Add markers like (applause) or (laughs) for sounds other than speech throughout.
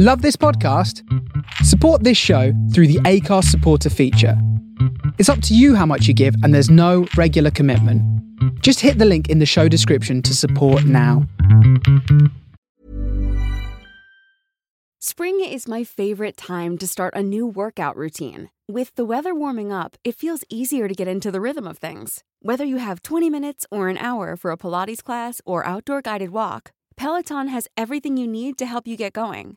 Love this podcast? Support this show through the Acast supporter feature. It's up to you how much you give, and there's no regular commitment. Just hit the link in the show description to support now. Spring is my favorite time to start a new workout routine. With the weather warming up, it feels easier to get into the rhythm of things. Whether you have 20 minutes or an hour for a Pilates class or outdoor guided walk, Peloton has everything you need to help you get going.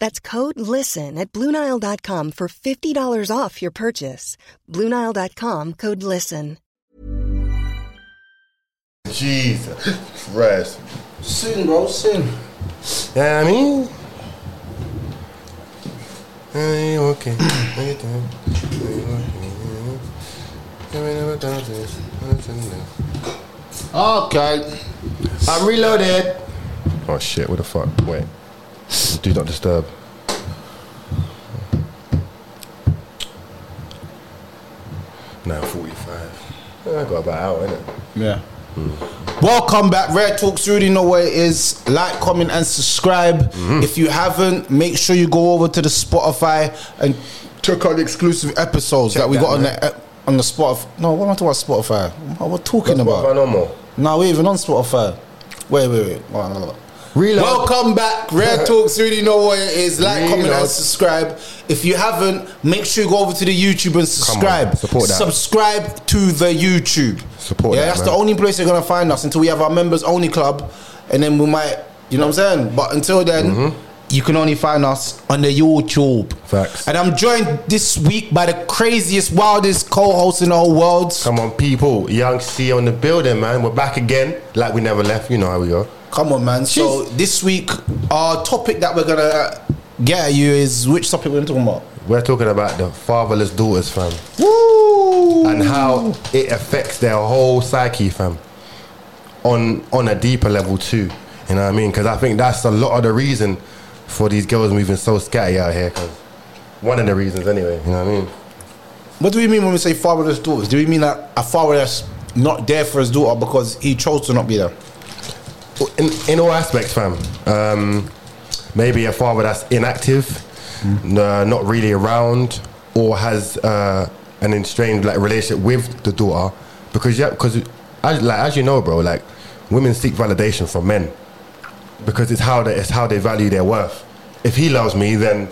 That's code LISTEN at Bluenile.com for $50 off your purchase. Bluenile.com code LISTEN. Jesus Christ. Soon, bro, soon. Yeah, I mean. Hey, okay. How you doing? Okay. I'm reloaded. Oh shit, what the fuck? Wait. Do not disturb. Nine forty-five. I got about an hour, innit? Yeah. Welcome back, Rare Talks. You already know what it is. Like, comment, and subscribe. Mm-hmm. If you haven't, make sure you go over to the Spotify and check out the exclusive episodes Check that we that, got on man. the eh, on the Spotify. No, what am I talking about Spotify? What we're talking about? Spotify no more. No, we're even on Spotify. Wait, wait, wait. Reload. Welcome back, Rare (laughs) Talks. really know what it is. Like, comment, and subscribe. If you haven't, make sure you go over to the YouTube and subscribe. support that. Subscribe to the YouTube. Support Yeah, that, that's man. the only place you're gonna find us until we have our members only club, and then we might, you know what I'm saying. But until then. You can only find us on the YouTube. Mm-hmm. Facts. And I'm joined this week by the craziest, wildest co-host in the whole world. Come on, people. Young C on the building, man. We're back again, like we never left. You know how we go. Come on, man. So this week, our topic that we're gonna get at you is which topic we're talking about? We're talking about the fatherless daughters, fam, Woo! and how it affects their whole psyche, fam, on on a deeper level too. You know what I mean? Because I think that's a lot of the reason for these girls moving so scatty out here. Because one of the reasons, anyway. You know what I mean? What do we mean when we say fatherless daughters? Do we mean that a father that's not there for his daughter because he chose to not be there? In, in all aspects, fam. Um, maybe a father that's inactive, uh, not really around, or has uh, an estranged like relationship with the daughter, because yeah, because as, like as you know, bro, like women seek validation from men because it's how they it's how they value their worth. If he loves me, then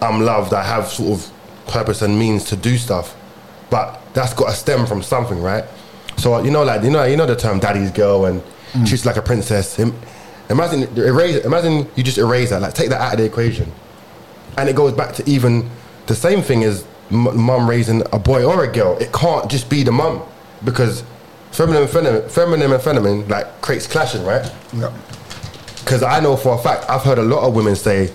I'm loved. I have sort of purpose and means to do stuff, but that's got to stem from something, right? So you know, like you know, you know the term "daddy's girl" and Mm. she's like a princess. Imagine erase. Imagine you just erase that. Like take that out of the equation, and it goes back to even the same thing as m- mum raising a boy or a girl. It can't just be the mum because feminine, and feminine, feminine and feminine like creates clashing, right? Yeah. Because I know for a fact, I've heard a lot of women say,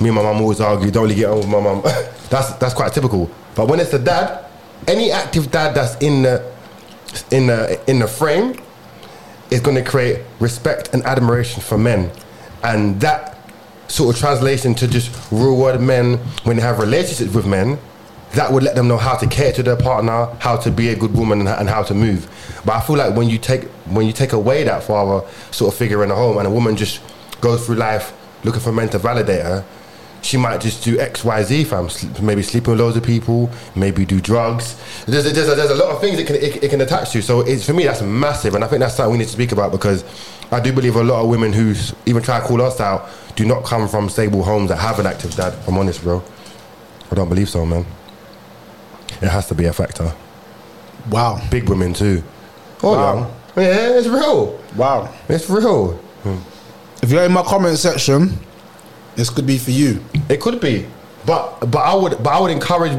"Me and my mum always argue. Don't really get on with my mum." (laughs) that's that's quite typical. But when it's the dad, any active dad that's in the in the in the frame is going to create respect and admiration for men, and that sort of translation to just reward men when they have relationships with men. That would let them know how to care to their partner, how to be a good woman, and, how to move. But I feel like when you take when you take away that father sort of figure in the home, and a woman just goes through life looking for men to validate her, she might just do X, Y, Z, fam. Sleep- Maybe sleeping with loads of people, maybe do drugs. There's a, there's a, there's a lot of things it can, it, it can attach to. So it's, for me, that's massive. And I think that's something we need to speak about because I do believe a lot of women who even try to call us out do not come from stable homes that have an active dad. If I'm honest, bro. I don't believe so, man. It has to be a factor. Wow. Big women, too. Hold Wow. Yeah, it's real. Wow. It's real. If you're in my comment section, this could be for you. It could be, but but I would but I would encourage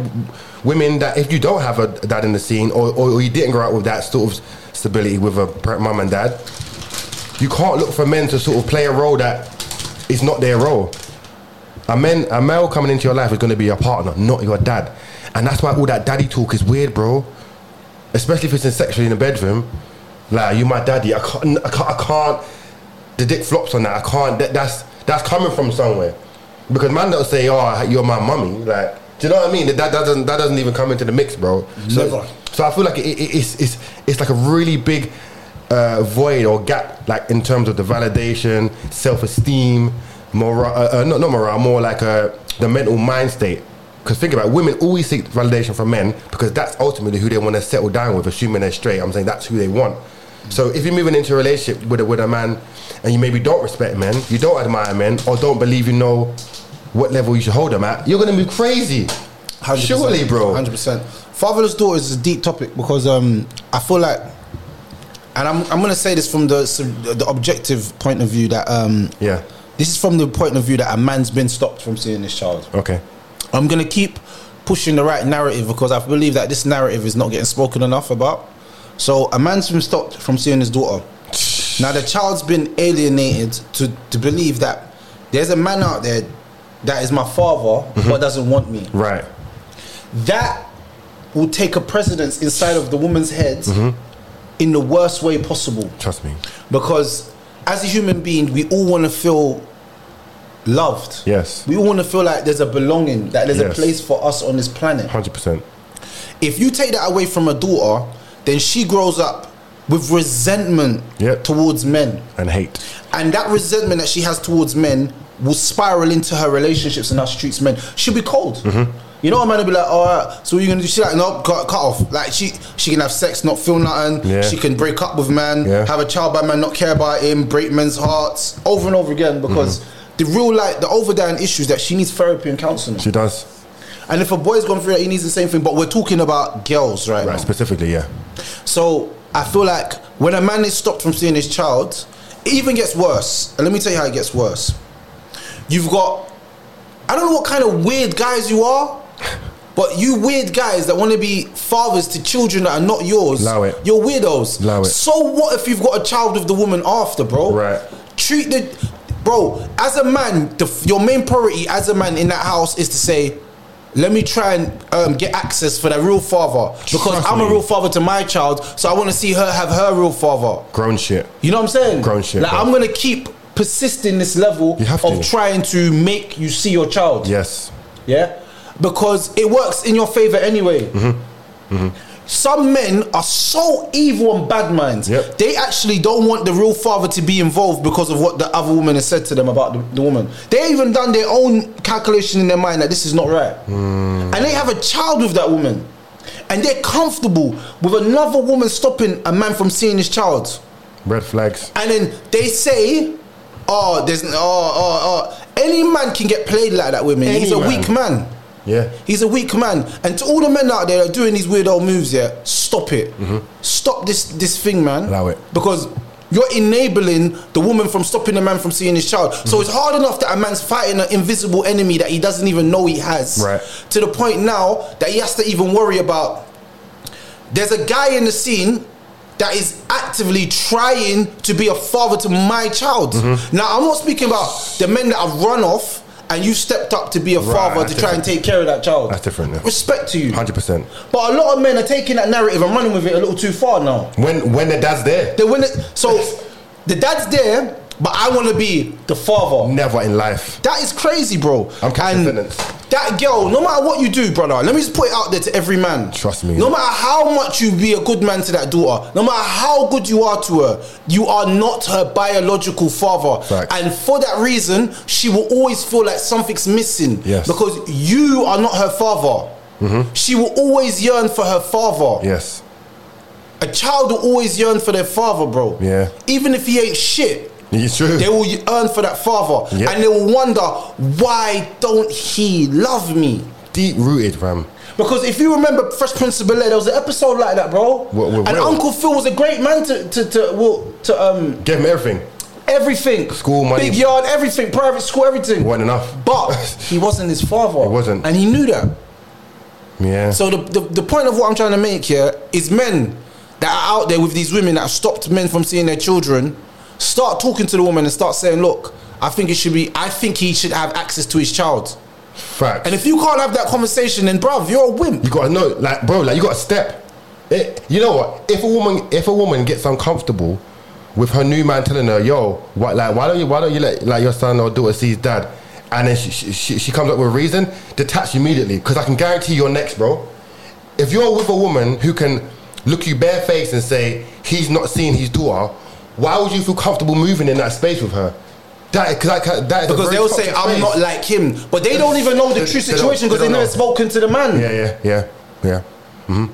women that if you don't have a dad in the scene or, or you didn't grow up with that sort of stability with a mum and dad, you can't look for men to sort of play a role that is not their role. A men a male coming into your life is going to be your partner, not your dad. and that's why all that daddy talk is weird, bro. Especially if it's in sexually in the bedroom. Like you, my daddy. I can't. I can't. I can't the dick flops on that. I can't. That, that's that's coming from somewhere. Because man don't say, "Oh, you're my mummy." Like, do you know what I mean? That, that doesn't that doesn't even come into the mix, bro. So, Never. so I feel like it, it, it's it's it's like a really big uh, void or gap, like in terms of the validation, self esteem, moral. Uh, uh, not not morale, more like uh, the mental mind state. Because think about it, women always seek validation from men because that's ultimately who they want to settle down with, assuming they're straight. I'm saying that's who they want. So if you're moving into a relationship with a, with a man and you maybe don't respect men, you don't admire men, or don't believe you know what level you should hold them at, you're gonna move crazy. 100%, Surely, bro. Hundred percent. Fatherless daughters is a deep topic because um, I feel like, and I'm I'm gonna say this from the the objective point of view that um, Yeah. this is from the point of view that a man's been stopped from seeing his child. Okay. I'm gonna keep pushing the right narrative because I believe that this narrative is not getting spoken enough about. So a man's been stopped from seeing his daughter. Now the child's been alienated to, to believe that there's a man out there that is my father but doesn't want me. Right. That will take a precedence inside of the woman's head Mm-hmm. in the worst way possible. Trust me. Because as a human being, we all want to feel loved. Yes. We all want to feel like there's a belonging, that there's a place for us on this planet. Hundred percent. If you take that away from a daughter, then she grows up with resentment Yep. towards men. And hate. And that resentment that she has towards men will spiral into her relationships and how she treats men. She'll be cold. Mm-hmm. You know, a man will be like, all right, so what you gonna do? She's like, no, cut, cut off. Like she, she can have sex, not feel nothing. Yeah. She can break up with man, Yeah. have a child by man, not care about him, break men's hearts over and over again because Mm-hmm. the real like the overdying issue is that she needs therapy and counseling. She does. And if a boy's gone through it, he needs the same thing. But we're talking about girls right, Right. now. Specifically, yeah. So I feel like when a man is stopped from seeing his child, it even gets worse. And let me tell you how it gets worse. You've got, I don't know what kind of weird guys you are, but you weird guys that want to be fathers to children that are not yours. Allow it. You're weirdos. Allow it. So what if you've got a child with the woman after, bro? Right. Treat the, bro. As a man, the, your main priority as a man in that house is to say. Let me try and um, get access for the real father because Trust I'm a real father to my child, so I want to see her have her real father. Grown shit. You know what I'm saying? Grown shit, Like bro. I'm gonna keep persisting this level You have of to. trying to make you see your child. Yes. Yeah, because it works in your favor anyway. Some men are so evil and bad minds. Yep. They actually don't want the real father to be involved because of what the other woman has said to them about the, the woman. They even done their own calculation in their mind that this is not right, Hmm. and they have a child with that woman, and they're comfortable with another woman stopping a man from seeing his child. Red flags. And then they say, oh, there's oh, oh, oh. Any man can get played like that with me. Any He's a man. weak man. Yeah. He's a weak man. And to all the men out there that are doing these weird old moves, yeah, stop it. Stop this this thing, man. Mm-hmm. Allow it. Because you're enabling the woman from stopping the man from seeing his child. Mm-hmm. So it's hard enough that a man's fighting an invisible enemy that he doesn't even know he has. Right. To the point now that he has to even worry about there's a guy in the scene that is actively trying to be a father to my child. Mm-hmm. Now, I'm not speaking about the men that have run off and you stepped up to be a Right, father to try and take care of that child. That's different, yeah. Respect to you. Hundred percent. But a lot of men are taking that narrative and running with it a little too far now. When when the dad's there, They win it. So (laughs) the dad's there, but I want to be the father. never in life. That is crazy, bro. I'm catching sentence. that girl, no matter what you do, brother, let me just put it out there to every man. Trust me. No matter how much you be a good man to that daughter, no matter how good you are to her, you are not her biological father. Facts. And for that reason, she will always feel like something's missing. Yes. Because you are not her father. Mm-hmm. She will always yearn for her father. Yes. A child will always yearn for their father, bro. Yeah. Even if he ain't shit. It's true. They will earn for that father, Yeah. and they will wonder why don't he love me? Deep rooted, fam. Because if you remember Fresh Prince of Bel Air, there was an episode like that, bro. What- what- and what? Uncle Phil was a great man to to to, well, to um Gave him everything. everything, School money. big yard, everything, private school, everything. Wasn't enough. But he (laughs) wasn't his father. He wasn't. and he knew that. Yeah. So the, the the point of what I'm trying to make here is men that are out there with these women that have stopped men from seeing their children. Start talking to the woman and start saying, "Look, I think it should be. I think he should have access to his child." Facts. And if you can't have that conversation, then bruv, you're a wimp. You gotta know, like, bro, like you gotta step. It, you know what? If a woman, if a woman gets uncomfortable with her new man telling her, "Yo, what, like, why don't you, why don't you let like your son or daughter see his dad?" And then she, she, she, she comes up with a reason, detach immediately, because I can guarantee you're next, bro. If you're with a woman who can look you bare face and say he's not seeing his daughter, why would you feel comfortable moving in that space with her? That, cause that, that Because they'll say, I'm space. not like him. But they don't even know the true situation because they they never know. spoken to the man. Yeah, yeah, yeah, yeah. hmm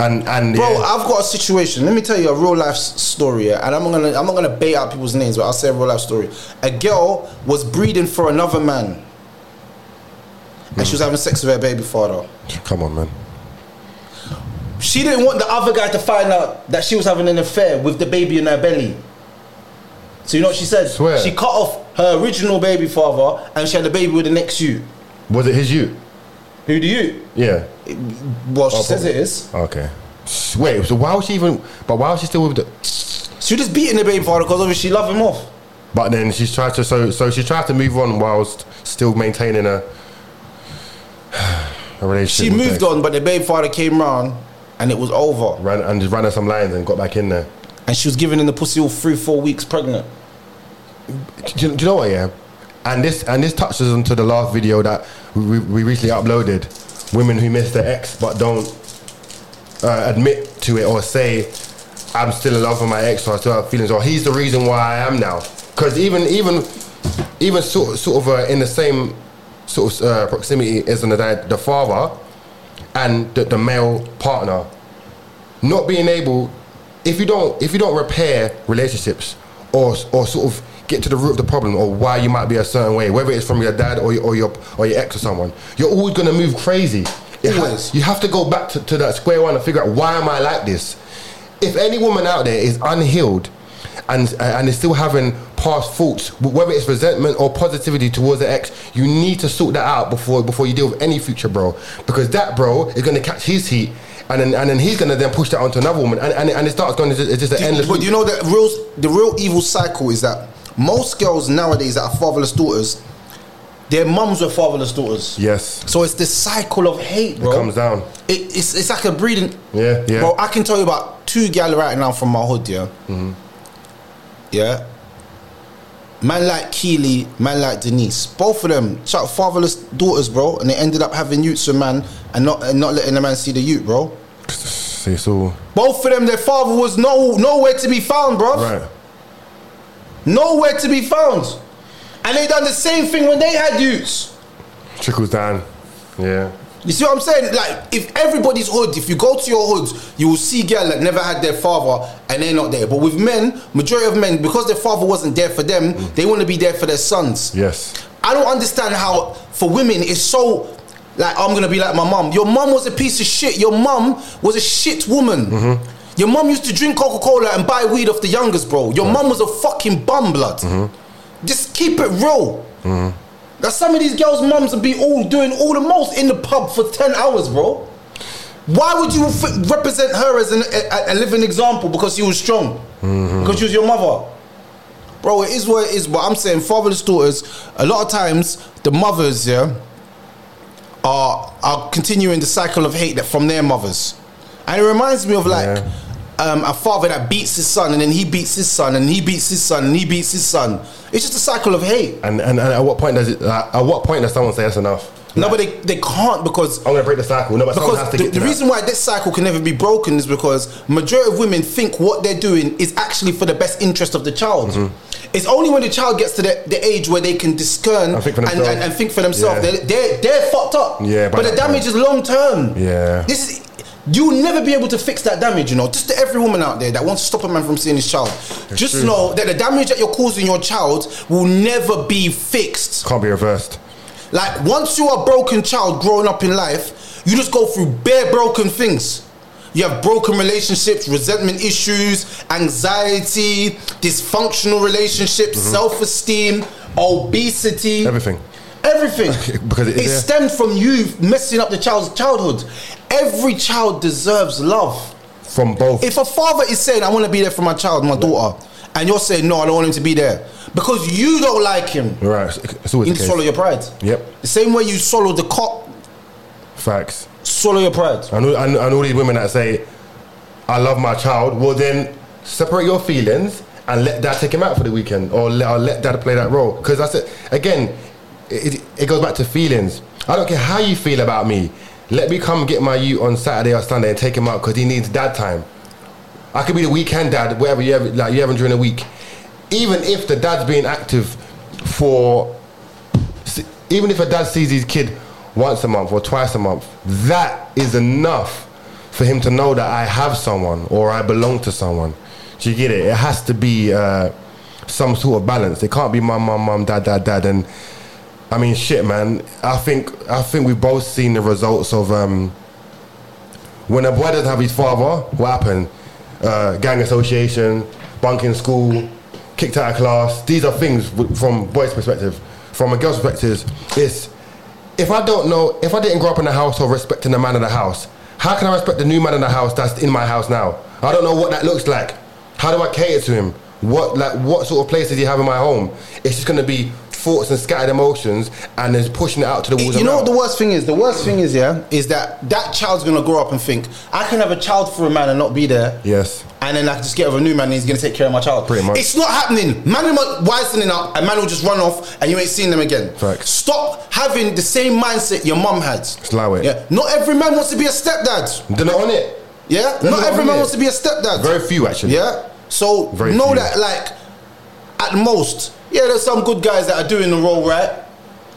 And and Bro, yeah. I've got a situation. Let me tell you a real life story, yeah? and I'm gonna I'm not gonna bait out people's names, but I'll say a real life story. A girl was breeding for another man, and she was having sex with her baby father. Come on, man. She didn't want the other guy to find out that she was having an affair with the baby in her belly. So you know what she said? Swear. She cut off her original baby father, and she had a baby with the next you. Was it his you? Who do you? Yeah. Well, she Oh, says probably. it is. Okay. Wait. So why was she even? But why was she still with the? She was just beating the baby father because obviously she loved him off. But then she's tried to. So so she tried to move on whilst still maintaining a. (sighs) A relationship. She moved on, but the baby father came round and it was over. Ran and just ran her some lines and got back in there. And she was giving in the pussy all three, four weeks pregnant. Do you, do you know what? Yeah. And this and this touches onto the last video that we, we recently uploaded. Women who miss their ex but don't uh, admit to it or say, "I'm still in love with my ex" or I still have feelings or he's the reason why I am now. Because even even even sort sort of uh, in the same sort of uh, proximity as on the the father and the, the male partner not being able if you don't if you don't repair relationships or or sort of get to the root of the problem or why you might be a certain way whether it's from your dad or your or your, or your ex or someone you're always going to move crazy It ha- Always. you have to go back to, to that square one and figure out why am I like this if any woman out there is unhealed and and is still having past faults whether it's resentment or positivity towards the ex you need to sort that out before before you deal with any future bro because that bro is going to catch his heat and then, and then he's gonna then push that onto another woman, and, and, and it starts going. It's just, it's just an endless. But loop. you know the real the real evil cycle is that most girls nowadays that are fatherless daughters, their mums were fatherless daughters. yes, So it's this cycle of hate, bro. it comes down. It, it's, it's like a breeding. Yeah, yeah. Bro, I can tell you about two gal right now from my hood, yeah. Mm-hmm. Yeah. Man like Keely, man like Denise. Both of them, fatherless daughters, bro, and they ended up having youths with man and not and not letting the man see the youth, bro. (laughs) So Both of them, their father was no nowhere to be found, bro. right. Nowhere to be found. And they done the same thing when they had youths. Trickles down. Yeah. You see what I'm saying? Like, if everybody's hood, if you go to your hoods, you will see girl that never had their father and they're not there. But with men, majority of men, because their father wasn't there for them, mm. they want to be there for their sons. Yes. I don't understand how, for women, it's so like I'm gonna be like my mom. Your mom was a piece of shit. Your mom was a shit woman. Mm-hmm. Your mom used to drink Coca Cola and buy weed off the youngest, bro. Your mom was a fucking bum, blood. Mm-hmm. Just keep it real. Mm-hmm. Now some of these girls' mums would be all doing all the most in the pub for ten hours, bro. Why would you f- represent her as an, a, a living example because she was strong? Mm-hmm. Because she was your mother. Bro, it is what it is. But I'm saying fatherless daughters, a lot of times the mothers, yeah, are are continuing the cycle of hate that from their mothers. And it reminds me of like Yeah. Um, a father that beats his son and then he beats his son and he beats his son and he beats his son. It's just a cycle of hate. And, and and at what point does it? Uh, at what point does someone say that's enough? No, but they, they can't because I'm gonna break the cycle. No, but someone has to the, get to the that. reason why this cycle can never be broken is because majority of women think what they're doing is actually for the best interest of the child. Mm-hmm. It's only when the child gets to the, the age where they can discern And think for themselves. and, and think for themselves. Yeah. They're, they're they're fucked up. Yeah, but the damage is long term. Yeah. this is. You'll never be able to fix that damage, you know. Just to every woman out there that wants to stop a man from seeing his child, just true. know that the damage that you're causing your child will never be fixed. Can't be reversed. Like once you're a broken child growing up in life, you just go through bare broken things. You have broken relationships, resentment issues, anxiety, dysfunctional relationships, mm-hmm. self-esteem, obesity, Everything. Everything. (laughs) Because it- it yeah. stemmed from you messing up the child's childhood. Every child deserves love. From both. If a father is saying, I want to be there for my child, my daughter, and you're saying, no, I don't want him to be there, because you don't like him. Right, it's always You swallow your pride. Yep. The same way you swallow the cock, Facts. swallow your pride. I know, I know, I know these women that say, I love my child. Well, then separate your feelings and let dad take him out for the weekend or let, or let dad play that role. Because that's it. again, it, it goes back to feelings. I don't care how you feel about me. Let me come get my you on Saturday or Sunday and take him out because he needs dad time. I could be the weekend dad, whatever you have, like you having during the week. Even if the dad's being active for even if a dad sees his kid once a month or twice a month, that is enough for him to know that I have someone or I belong to someone. Do you get it? It has to be uh, some sort of balance. It can't be mum, mum, mum, dad, dad, dad. And I mean, shit, man. I think I think we've both seen the results of um, when a boy doesn't have his father. What happened? Uh, gang association, bunking school, kicked out of class. These are things w- from boys' perspective. From a girl's perspective, it's if I don't know, if I didn't grow up in a house or respecting the man in the house, how can I respect the new man in the house that's in my house now? I don't know what that looks like. How do I cater to him? What like what sort of place does he have in my home? It's just gonna be thoughts and scattered emotions, and is pushing it out to the walls. You know what the worst thing is? The worst thing is, yeah, is that that child's gonna grow up and think, I can have a child for a man and not be there. Yes. And then I can just get with a new man and he's gonna take care of my child. Pretty much. It's not happening. Man will wisening up and man will just run off and you ain't seen them again. Stop having the same mindset your mum had. allow it. Yeah. Not every man wants to be a stepdad. They're not on it. Yeah. They're not not every man it. wants to be a stepdad. Very few actually. Yeah. So Very know few. that like at most, yeah, there's some good guys that are doing the role right.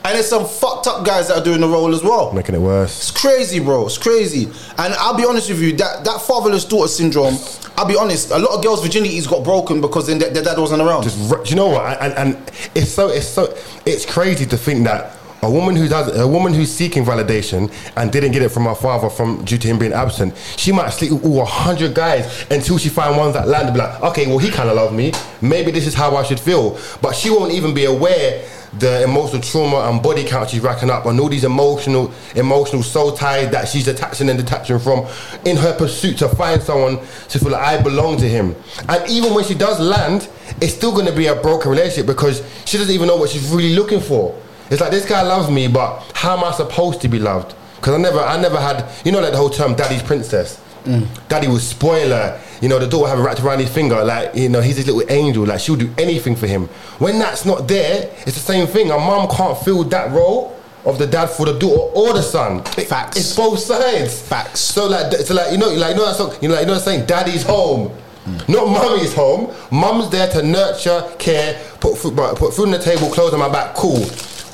And there's some fucked up guys that are doing the role as well. Making it worse. It's crazy, bro. It's crazy. And I'll be honest with you, that, that fatherless daughter syndrome, I'll be honest, a lot of girls' virginities got broken because then their, their dad wasn't around. Just do you know what? And, and it's so it's so it's crazy to think that a woman who does a woman who's seeking validation and didn't get it from her father from due to him being absent, she might sleep with all a hundred guys until she find ones that land. and Be like, okay, well he kind of loves me. Maybe this is how I should feel. But she won't even be aware the emotional trauma and body count she's racking up and all these emotional emotional soul ties that she's attaching and detaching from in her pursuit to find someone to feel like I belong to him. And even when she does land, it's still going to be a broken relationship because she doesn't even know what she's really looking for. It's like this guy loves me, but how am I supposed to be loved? Because I never, I never had, you know, like the whole term "daddy's princess." Mm. Daddy was spoiler. You know, the daughter have wrapped around his finger, like you know, he's his little angel. Like she'll do anything for him. When that's not there, it's the same thing. A mum can't fill that role of the dad for the daughter or the son. Facts. It's both sides. Facts. So like, so like you know, like you know that song, you know, like, you know that saying, "Daddy's home." Mm. Not mummy's home. Mum's there to nurture, care, put food, put food on the table, clothes on my back. Cool.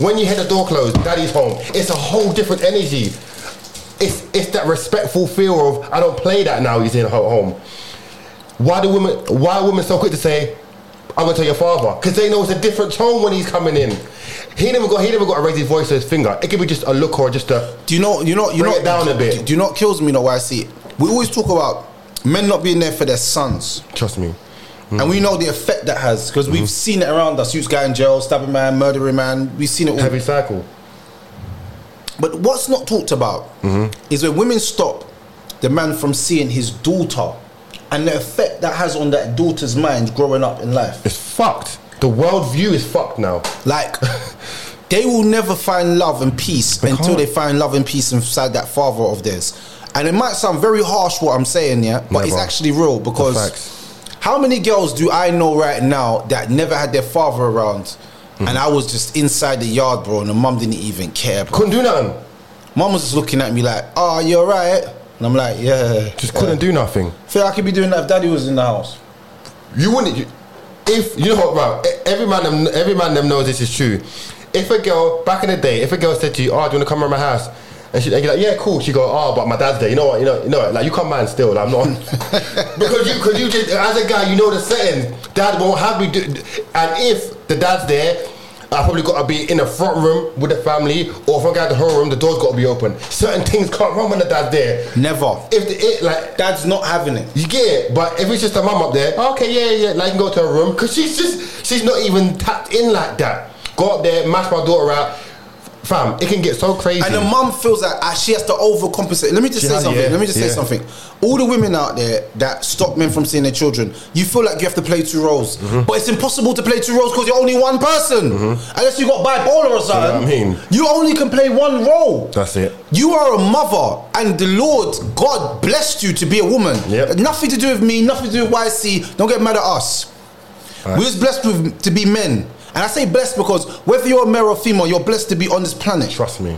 When you hear the door closed, daddy's home. It's a whole different energy. It's it's that respectful feel of I don't play that now. He's in ho- home. Why do women? Why are women so quick to say, "I'm gonna tell your father"? Because they know it's a different tone when he's coming in. He never got. He never got to raise his voice or his finger. It could be just a look or just a. Do you know? You know? You know? down a bit. Do, you know what kills me? Know why I see it? We always talk about men not being there for their sons, Trust me. And we know the effect that has because we've mm-hmm. seen it around us. Youth guy in jail, stabbing man, murdering man. We've seen it all. Heavy cycle. But what's not talked about mm-hmm. is when women stop the man from seeing his daughter and the effect that has on that daughter's mind growing up in life. It's fucked. The world view is fucked now. Like, (laughs) they will never find love and peace until can't. they find love and peace inside that father of theirs. And it might sound very harsh what I'm saying, yeah, but it's Never. actually real because facts. How many girls do I know right now that never had their father around? Mm-hmm. And I was just inside the yard, bro, and the mum didn't even care, bro. Couldn't do nothing. Mum was just looking at me like, "Oh, you alright?" And I'm like, "Yeah." Just couldn't do nothing. Feel I could be doing that if Daddy was in the house. You wouldn't. You, if you know what, bro. Every man, them, every man them knows this is true. If a girl back in the day, if a girl said to you, "Oh, do you want to come around my house?" And, she, and you're like, "Yeah, cool." She go, "Oh, but my dad's there." You know what? You know, you know, what? like you come man still. Like, I'm not (laughs) because you, because you just as a guy, you know the settings. Dad won't have me do, and if the dad's there. I probably got to be in the front room with the family, or if I go to the whole room, the door's got to be open. Certain things can't run when the dad's there. Never. If the, it, like Dad's not having it. you get it, but if it's just a mum up there, okay, yeah, yeah, like you can go to her room because she's just she's not even tapped in like that. Go up there, mash my daughter out. Fam, it can get so crazy. And the mum feels like ah, she has to overcompensate. Let me just She say has- something. yeah, Let me just say something. All the women out there that stop men from seeing their children, you feel like you have to play two roles, Mm-hmm. but it's impossible to play two roles because you're only one person. Unless you got bipolar or something. what I mean? You only can play one role. That's it. You are a mother, and the Lord God blessed you to be a woman. Yep. Nothing to do with me. Nothing to do with YC. Don't get mad at us. Right. We was blessed with, to be men. And I say blessed because whether you're a male or female, you're blessed to be on this planet. Trust me.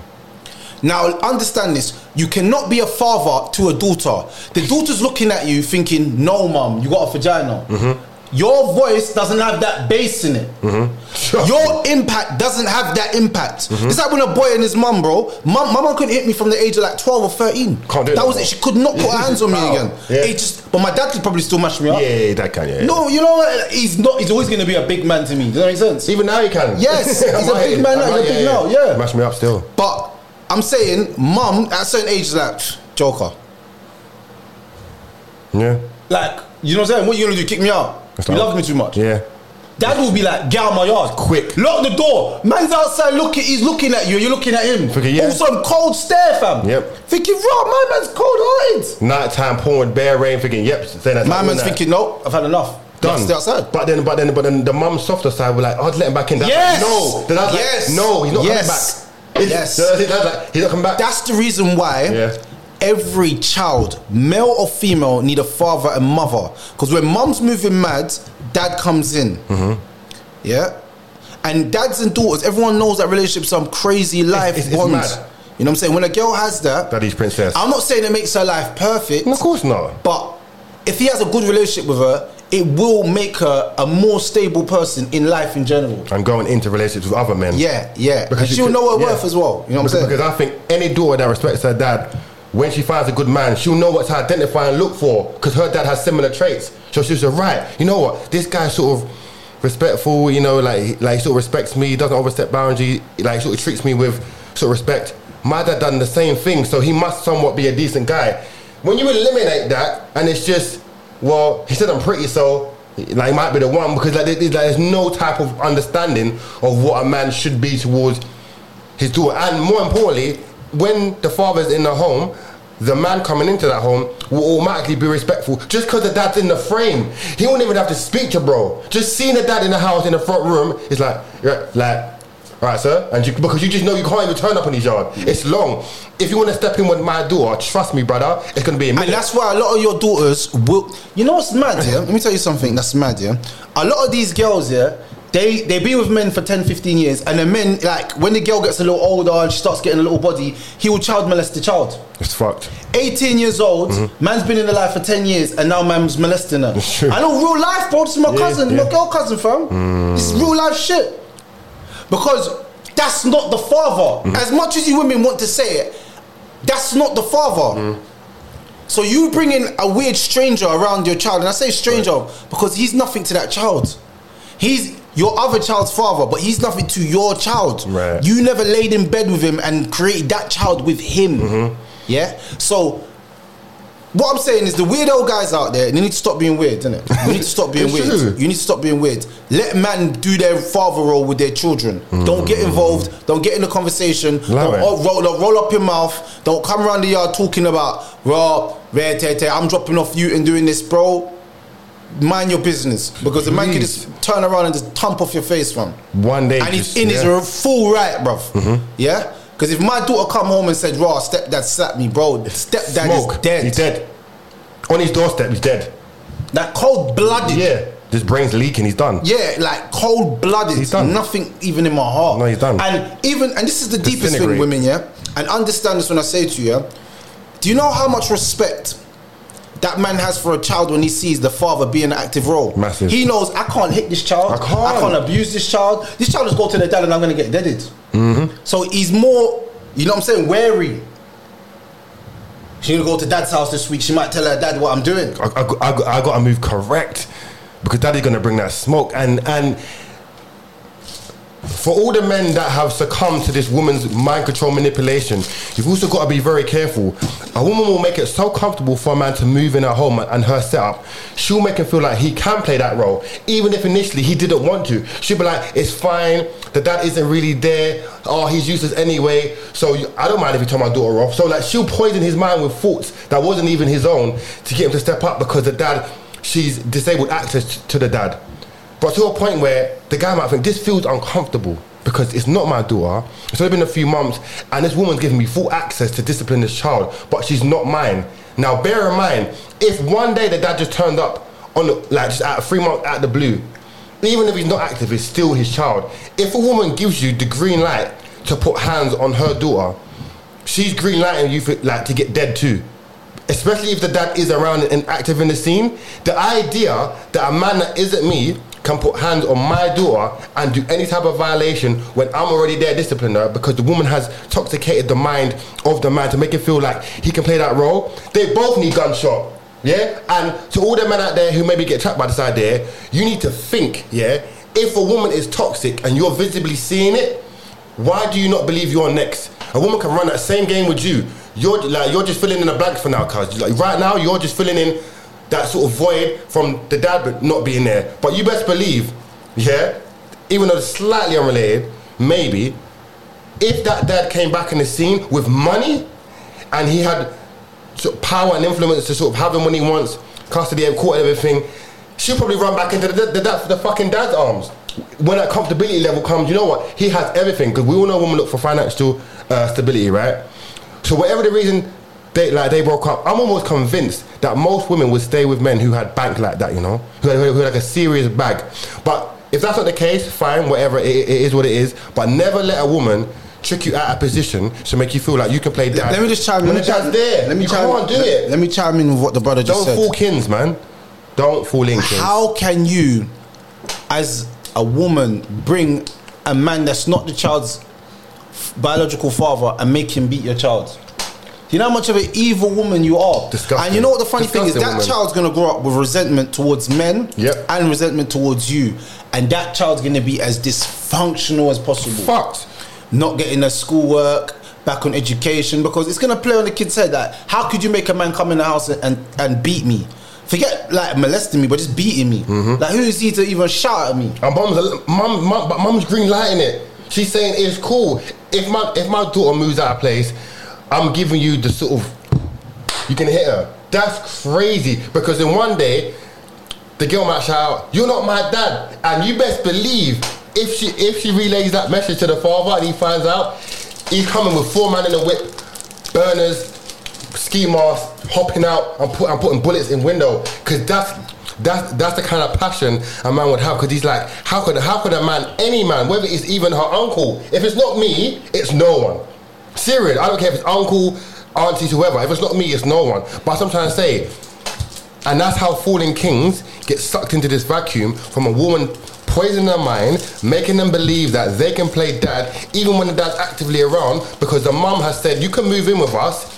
Now, understand this. You cannot be a father to a daughter. The daughter's looking at you thinking, no, mum, you got a vagina. Mm-hmm. Your voice doesn't have that bass in it. Trust Your impact doesn't have that impact. Mm-hmm. It's like when a boy and his mum, bro. Mum, my mum couldn't hit me from the age of like 12 or 13. Can't do it that was it. She could not put her hands on me (laughs) again. Yeah. It just, but my dad could probably still mash me up. Yeah, that can, yeah. No, you know what? He's not. He's always going to be a big man to me. Does that make sense? Even now he can. Yes, (laughs) he's a big man now, he's a big now, yeah. Mash me up still. But I'm saying, mum, at a certain age, is like, Joker. Yeah. Like, you know what I'm saying? What are you gonna do? Kick me out? That's you love me too much. Yeah. Dad will be like, get out my yard. Quick. Lock the door. Man's outside looking, he's looking at you, you're looking at him. Thinking, yeah. Also, cold stare, fam. Yep. Thinking, raw, my man's cold hearted. Nighttime pouring with bare rain thinking, yep, saying that. My man's thinking, no, I've had enough. done. Stay outside. But then, but then, but then the mum's softer side were like, I'd let him back in. That's Yes. Like, no. Then I was Yes. like, no, he's not Yes. coming back. It's- Yes. (laughs) That's like, he's not coming back. That's the reason why Yeah. Every child, male or female, need a father and mother. Because when mum's moving mad, dad comes in. Mm-hmm. Yeah? And dads and daughters, everyone knows that relationship's some crazy life it's- it's bond. mad. You know what I'm saying? When a girl has that, Daddy's princess. I'm not saying it makes her life perfect, of course not. but if he has a good relationship with her, it will make her a more stable person in life in general. And going into relationships with other men. Yeah, yeah. Because you she'll could- know her yeah. worth as well. You know what because, I'm saying? because I think any daughter that respects her dad, when she finds a good man, she'll know what to identify and look for because her dad has similar traits. So she'll right, you know what, this guy's sort of respectful, you know, like like sort of respects me, he doesn't overstep boundaries, like sort of treats me with sort of respect. My dad done the same thing, so he must somewhat be a decent guy. When you eliminate that, and it's just, well, he said I'm pretty, so like he might be the one because like, there's no type of understanding of what a man should be towards his daughter. And more importantly, when the father's in the home, the man coming into that home will automatically be respectful. Just because the dad's in the frame, he won't even have to speak to bro. Just seeing the dad in the house in the front room is like, yeah, like, all right, sir, and you, because you just know you can't even turn up in his yard. It's long. If you want to step in with my daughter, trust me, brother, it's gonna be. And that's why a lot of your daughters will. You know what's mad, yeah? Let me tell you something that's mad, yeah? A lot of these girls, yeah, they, they be with men for 10, 15 years, and the men, like, when the girl gets a little older and she starts getting a little body, he will child molest the child. it's fucked. 18 years old, man's been in the life for 10 years, and now man's molesting her. Mm-hmm. It's. I know real life, bro. This is my Yeah, cousin, yeah. Mm. my girl cousin, fam. This is real life shit. Because that's not the father. Mm-hmm. As much as you women want to say it, that's not the father. Mm. So you bring in a weird stranger around your child, and I say stranger because he's nothing to that child. He's your other child's father, but he's nothing to your child. Right. You never laid in bed with him and created that child with him. Mm-hmm. Yeah. So what I'm saying is the weird old guys out there, they need to stop being weird, innit? You need to stop (laughs) being weird. true. You need to stop being weird. Let man do their father role with their children. Don't get involved. Don't get in the conversation. Love don't roll, roll up your mouth. Don't come around the yard talking about raw, rare, I'm dropping off you and doing this, bro. Mind your business because the man can just turn around and just thump off your face, fam. One day, And he's in yeah. Mm-hmm. his full right, bruv. Yeah? Because if my daughter come home and said, raw, stepdad slapped me, bro, stepdad Smoke. is dead. He's dead. On his doorstep, he's dead. That cold blooded. Yeah. His brain's leaking, he's done. Yeah, like cold blooded. He's done. Nothing even in my heart. No, he's done. And even and this is the deepest thing, women, yeah. And understand this when I say to you, yeah. Do you know how much respect that man has for a child when he sees the father be in an active role? Massive. He knows I can't hit this child. I can't. abuse this child. This child is going to the dad and I'm gonna get deaded. Mm-hmm. So he's more, you know what I'm saying, wary. She's gonna go to dad's house this week. She might tell her dad what I'm doing. I, I, I, I got to move correct because daddy's gonna bring that smoke and and for all the men that have succumbed to this woman's mind control manipulation, you've also got to be very careful. A woman will make it so comfortable for a man to move in her home and her setup. She'll make him feel like he can play that role, even if initially he didn't want to. She'll be like, "It's fine. The dad isn't really there. Oh, he's useless anyway. So I don't mind if you turn my daughter off." So like, she'll poison his mind with thoughts that wasn't even his own to get him to step up because the dad, she's disabled access to the dad. But to a point where the guy might think this feels uncomfortable because it's not my daughter. It's only been a few months, and this woman's giving me full access to discipline this child, but she's not mine. Now, bear in mind, if one day the dad just turned up on the, like just out of three months out of the blue, even if he's not active, it's still his child. If a woman gives you the green light to put hands on her daughter, she's green lighting you for, like to get dead too. Especially if the dad is around and active in the scene. The idea that a man that isn't me can put hands on my daughter and do any type of violation when I'm already there disciplining her because the woman has toxicated the mind of the man to make him feel like he can play that role. They both need gunshot. Yeah? And to all the men out there who maybe get trapped by this idea, you need to think, yeah? If a woman is toxic and you're visibly seeing it, why do you not believe you're next? A woman can run that same game with you. You're like you're just filling in the blanks for now, cuz like right now you're just filling in that sort of void from the dad not being there. But you best believe, yeah, even though it's slightly unrelated, maybe if that dad came back in the scene with money and he had sort of power and influence to sort of have him when he wants, custody and court and everything, she'll probably run back into the, the, the, the fucking dad's arms. When that comfortability level comes, you know what? He has everything because we all know women look for financial uh, stability, right? So whatever the reason they like they broke up, I'm almost convinced that most women would stay with men who had bank like that, you know, who had, who had like a serious bag. But if that's not the case, fine, whatever, it, it is what it is. But never let a woman trick you out of position to make you feel like you can play dad. Let me just chime when in. the dad's there. Let me you chime, can't do let, it. Let me chime in with what the brother just said. Don't said. fool kins, man. Don't fool in kins. How can you, as a woman, bring a man that's not the child's biological father and make him beat your child? You know how much of an evil woman you are. Disgusting. And you know what the funny thing is? Disgusting That woman. child's gonna grow up with resentment towards men Yep. and resentment towards you. And that child's gonna be as dysfunctional as possible. Fucked. Not getting their schoolwork, back on education, because it's gonna play on the kid's head that how could you make a man come in the house and, and, and beat me? Forget like molesting me, but just beating me. Mm-hmm. Like who is he to even shout at me? And mum's a, mum, mum, but mum's green lighting it. She's saying it's cool. If my if my daughter moves out of place, I'm giving you the sort of you can hit her. That's crazy because in one day the girl might shout out, "You're not my dad," and you best believe if she if she relays that message to the father and he finds out, he's coming with four man in a whip, burners, ski mask, hopping out and, put, and putting bullets in window because that's. That's, that's the kind of passion a man would have because he's like, how could how could a man, any man, whether it's even her uncle, if it's not me, it's no one. Serious, I don't care if it's uncle, aunties, whoever. If it's not me, it's no one. But I'm trying to say, and that's how fallen kings get sucked into this vacuum from a woman poisoning their mind, making them believe that they can play dad even when the dad's actively around because the mum has said, you can move in with us.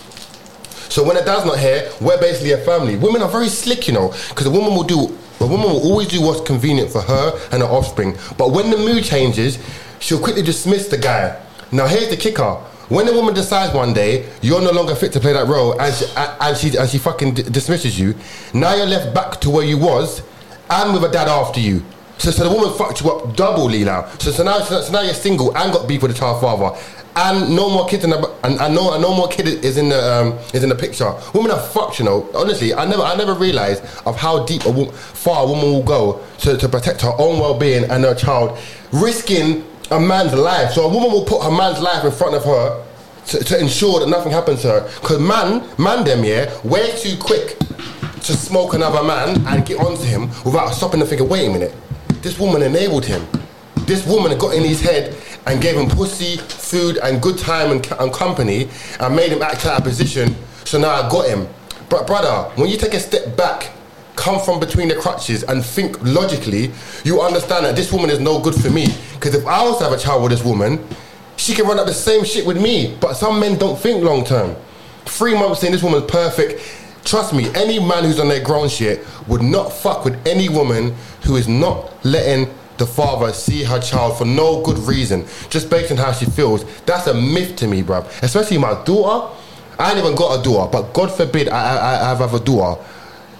So when the dad's not here, we're basically a family. Women are very slick, you know, because a woman will do, a woman will always do what's convenient for her and her offspring. But when the mood changes, she'll quickly dismiss the guy. Now here's the kicker. When a woman decides one day you're no longer fit to play that role, and she, and she, and she fucking dismisses you, now you're left back to where you was, and with a dad after you. So, so the woman fucked you up doubly now. So, so now, so, now you're single and got beef with the child father, and no more kids in the, and, and no, and no more kid is in the, um, is in the picture. Women are fucked, you know. Honestly, I never, I never realized of how deep a wo- far a woman will go to, to protect her own well-being and her child, risking a man's life. So a woman will put her man's life in front of her to, to ensure that nothing happens to her. Because man, man them, yeah, way too quick to smoke another man and get onto him without stopping to thinking, wait a minute, this woman enabled him. This woman got in his head and gave him pussy, food, and good time and, and company and made him act out of position. So now I got him. But brother, when you take a step back, come from between the crutches and think logically, you understand that this woman is no good for me. Because if I was to have a child with this woman, she can run up the same shit with me. But some men don't think long term. Three months saying this woman's perfect. Trust me, any man who's on their grown shit would not fuck with any woman who is not letting the father see her child for no good reason, just based on how she feels, that's a myth to me, bruv. Especially my daughter. I ain't even got a daughter, but God forbid I, I, I have a daughter.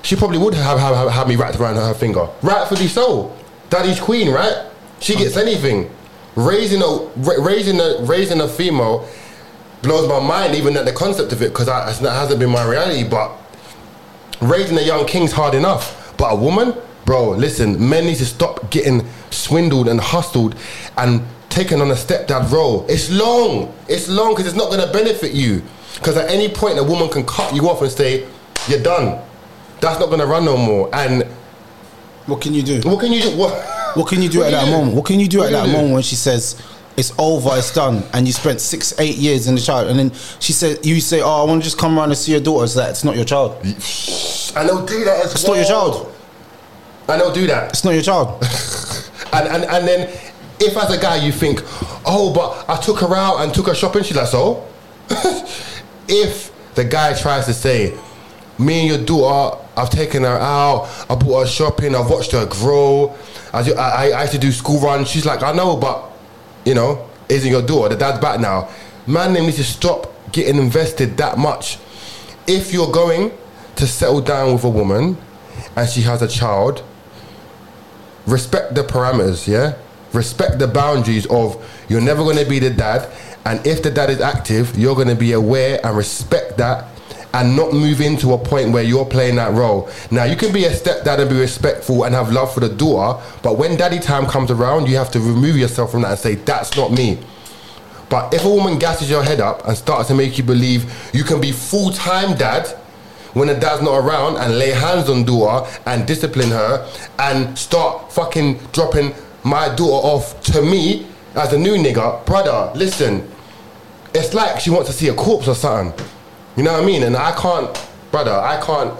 She probably would have, have, have, have me wrapped around her finger. Rightfully so. Daddy's queen, right? She gets mm. anything. Raising a raising a raising a female blows my mind, even at the concept of it, because that hasn't been my reality. But raising a young king's hard enough. But a woman, bro, listen, men need to stop getting swindled and hustled and taken on a stepdad role. It's long. It's long because it's not going to benefit you. Because at any point, a woman can cut you off and say, "You're done." That's not going to run no more. And What can you do? what can you do? What? What can you do What at can that do? moment? What can you do What at can that do? moment when she says it's over, it's done, and you spent six, eight years in the child, and then she said, you say, "Oh, I want to just come around and see your daughter." So that it's not your child. And they'll do that as It's not your child. And they'll do that. It's not your child. (laughs) And, and and then if as a guy you think, oh, but I took her out and took her shopping, she's like, so? (laughs) if the guy tries to say, me and your daughter, I've taken her out, I brought her shopping, I've watched her grow, I, I, I used to do school runs, she's like, I know, but, you know, isn't your daughter, the dad's back now. Man, they need to stop getting invested that much. If you're going to settle down with a woman and she has a child, respect the parameters, yeah? Respect the boundaries of you're never going to be the dad, and if the dad is active, you're going to be aware and respect that and not move into a point where you're playing that role. Now, you can be a stepdad and be respectful and have love for the daughter, but when daddy time comes around, you have to remove yourself from that and say, that's not me. But if a woman gasses your head up and starts to make you believe you can be full time dad when the dad's not around and lay hands on daughter and discipline her and start fucking dropping my daughter off to me as a new nigga, brother, listen, it's like she wants to see a corpse or something. You know what I mean? And I can't, brother, I can't.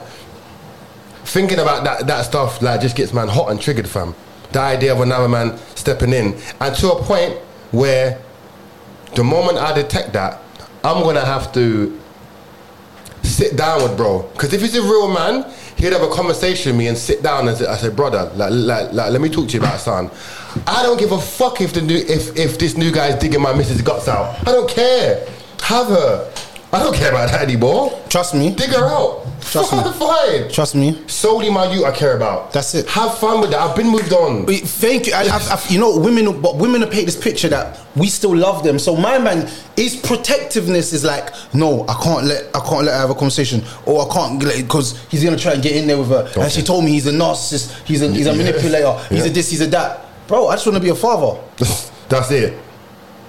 Thinking about that, that stuff like just gets man hot and triggered, fam. The idea of another man stepping in, and to a point where the moment I detect that, I'm gonna have to sit down with bro. Because if he's a real man, he'd have a conversation with me and sit down and say, I say, brother, like, like, like, let me talk to you about son. I don't give a fuck if the new if if this new guy's digging my missus guts out. I don't care. Have her. I don't care about that anymore. Trust me. Dig her out. Trust me. (laughs) Fine. Trust me. Solely my you I care about. That's it. Have fun with that. I've been moved on. Wait, Thank you. I, I, I, you know, women, but women have painted this picture that we still love them. So my man, his protectiveness is like, no, I can't let, I can't let her have a conversation, or I can't because he's gonna try and get in there with her. And she told me he's a narcissist, he's a, he's a (laughs) Yeah. manipulator, he's a this, he's a that. Bro, I just want to be a father. (laughs) That's it.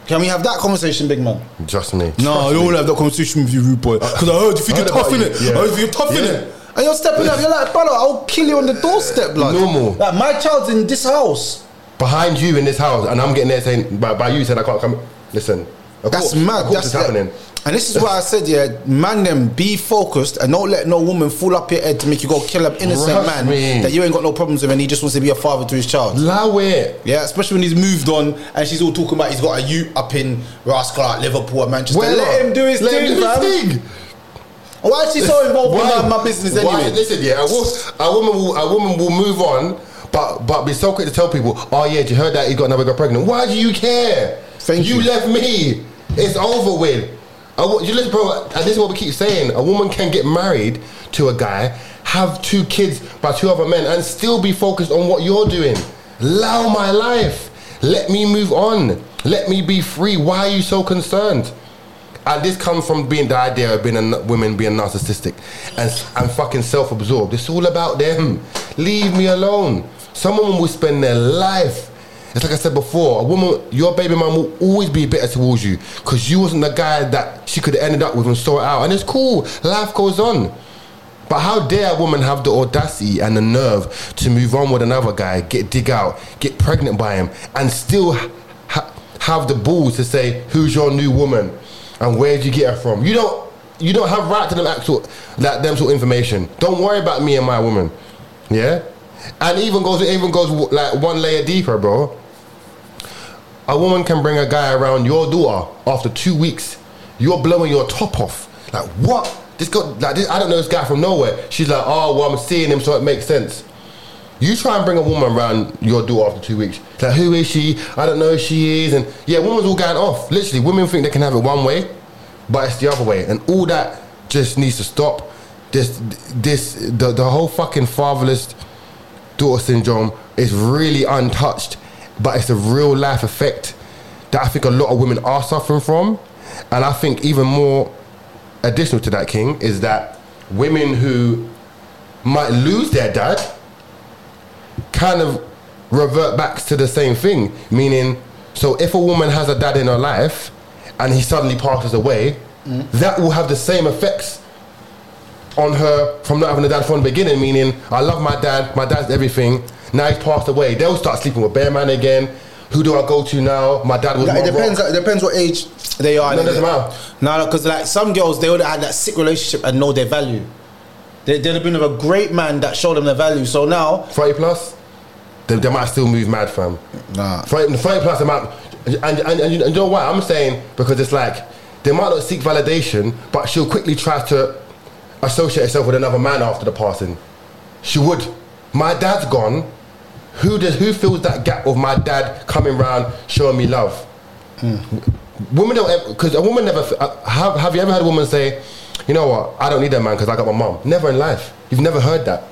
Can we have that conversation, big man? Just me. No, I don't want to have that conversation with you, rude boy. (laughs) Because I heard you think you're tough in it. you. I heard you're tough in it. And you're stepping up. You're like, brother, I'll kill you on the doorstep, blood. Normal. Like my child's in this house. behind you in this house, and I'm getting there saying, by, by you saying I can't come. Listen, That's mad. That's happening. And this is why I said, yeah, man, them be focused and don't let no woman fool up your head to make you go kill an innocent man me. that you ain't got no problems with, and he just wants to be a father to his child. Allow it. Yeah, especially when he's moved on and she's all talking about he's got a youth up in Rascal at Liverpool at Manchester. Well, let him do his let him thing, do his thing. Why is she so involved Why- in my, my business why- anyway? Listen, yeah, a, wo- a woman will a woman will move on, but but be so quick to tell people, oh yeah, you heard that he got another girl pregnant? Why do you care? Thank you. you. left me. It's over with. You listen, bro, and this is what we keep saying: a woman can get married to a guy, have two kids by two other men, and still be focused on what you're doing. Allow my life. Let me move on. Let me be free. Why are you so concerned? And this comes from being the idea of being a, women being narcissistic and, and fucking self-absorbed. It's all about them. Leave me alone. Some women will spend their life. It's like I said before, a woman, your baby mum will always be bitter towards you because you wasn't the guy that she could have ended up with and it out. And it's cool. Life goes on. But how dare a woman have the audacity and the nerve to move on with another guy, get dig out, get pregnant by him, and still ha- have the balls to say, "Who's your new woman?" and where did you get her from? You don't, you don't have right to them actual that them sort of information. Don't worry about me and my woman, yeah. And even goes, even goes like one layer deeper, bro. A woman can bring a guy around your door after two weeks. You're blowing your top off. Like what? This guy, like this, I don't know this guy from nowhere. She's like, oh well, I'm seeing him, so it makes sense. You try and bring a woman around your door after two weeks. Like, who is she? I don't know who she is. And yeah, women's all going off. Literally, women think they can have it one way, but it's the other way. And all that just needs to stop. This, this, the, the whole fucking fatherless daughter syndrome is really untouched, but it's a real life effect that I think a lot of women are suffering from. And I think even more additional to that, King, is that women who might lose their dad kind of revert back to the same thing. Meaning, so if a woman has a dad in her life and he suddenly passes away, mm. that will have the same effects on her from not having a dad from the beginning. Meaning, I love my dad, my dad's everything. Now he's passed away. They'll start sleeping with bear man again. Who do I go to now? My dad was. Like, it depends. rock. It depends what age they are. No, doesn't matter. No, because like some girls, they would have had that sick relationship and know their value. They, they'd have been with a great man that showed them their value. So now, 30 plus, they, they might still move mad, fam. Nah. 30, 30 plus, they might. And, and, and, and you know why? I'm saying because it's like they might not seek validation, but she'll quickly try to associate herself with another man after the passing. She would. My dad's gone. Who does? Who fills that gap of my dad coming round showing me love? Women don't because a woman never. uh, Have, have you ever heard a woman say, "You know what? I don't need that man because I got my mom." Never in life. You've never heard that.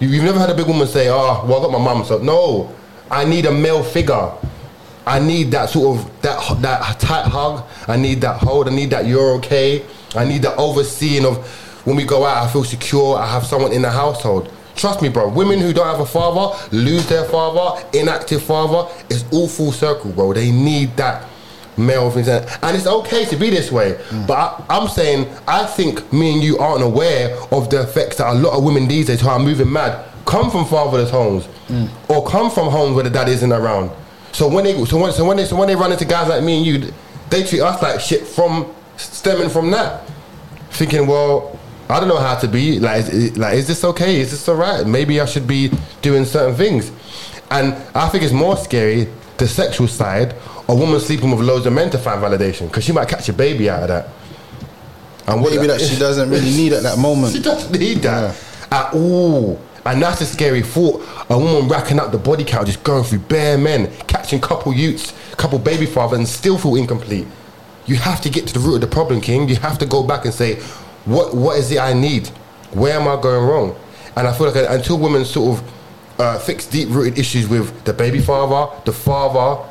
You, you've never had a big woman say, "Oh, well, I got my mom." So no, I need a male figure. I need that sort of that that tight hug. I need that hold. I need that you're okay. I need that overseeing of when we go out. I feel secure. I have someone in the household. Trust me, bro. Women who don't have a father lose their father, inactive father. It's all full circle, bro. They need that male things, and it's okay to be this way. Mm. But I, I'm saying I think me and you aren't aware of the effects that a lot of women these days who are moving mad come from fatherless homes mm. or come from homes where the dad isn't around. So when they so when so when they so when they run into guys like me and you, they treat us like shit from stemming from that. Thinking, well, I don't know how to be. Like, is, like, is this okay? Is this alright? Maybe I should be doing certain things. And I think it's more scary the sexual side. A woman sleeping with loads of men to find validation because she might catch a baby out of that. And what maybe that she doesn't really (laughs) need at that moment. she doesn't need that at all. And that's a scary thought. A woman racking up the body count, just going through bare men, catching couple youths, couple baby fathers, and still feel incomplete. You have to get to the root of the problem, King. You have to go back and say, what what is it I need? Where am I going wrong? And I feel like until women sort of uh, fix deep rooted issues with the baby father, the father,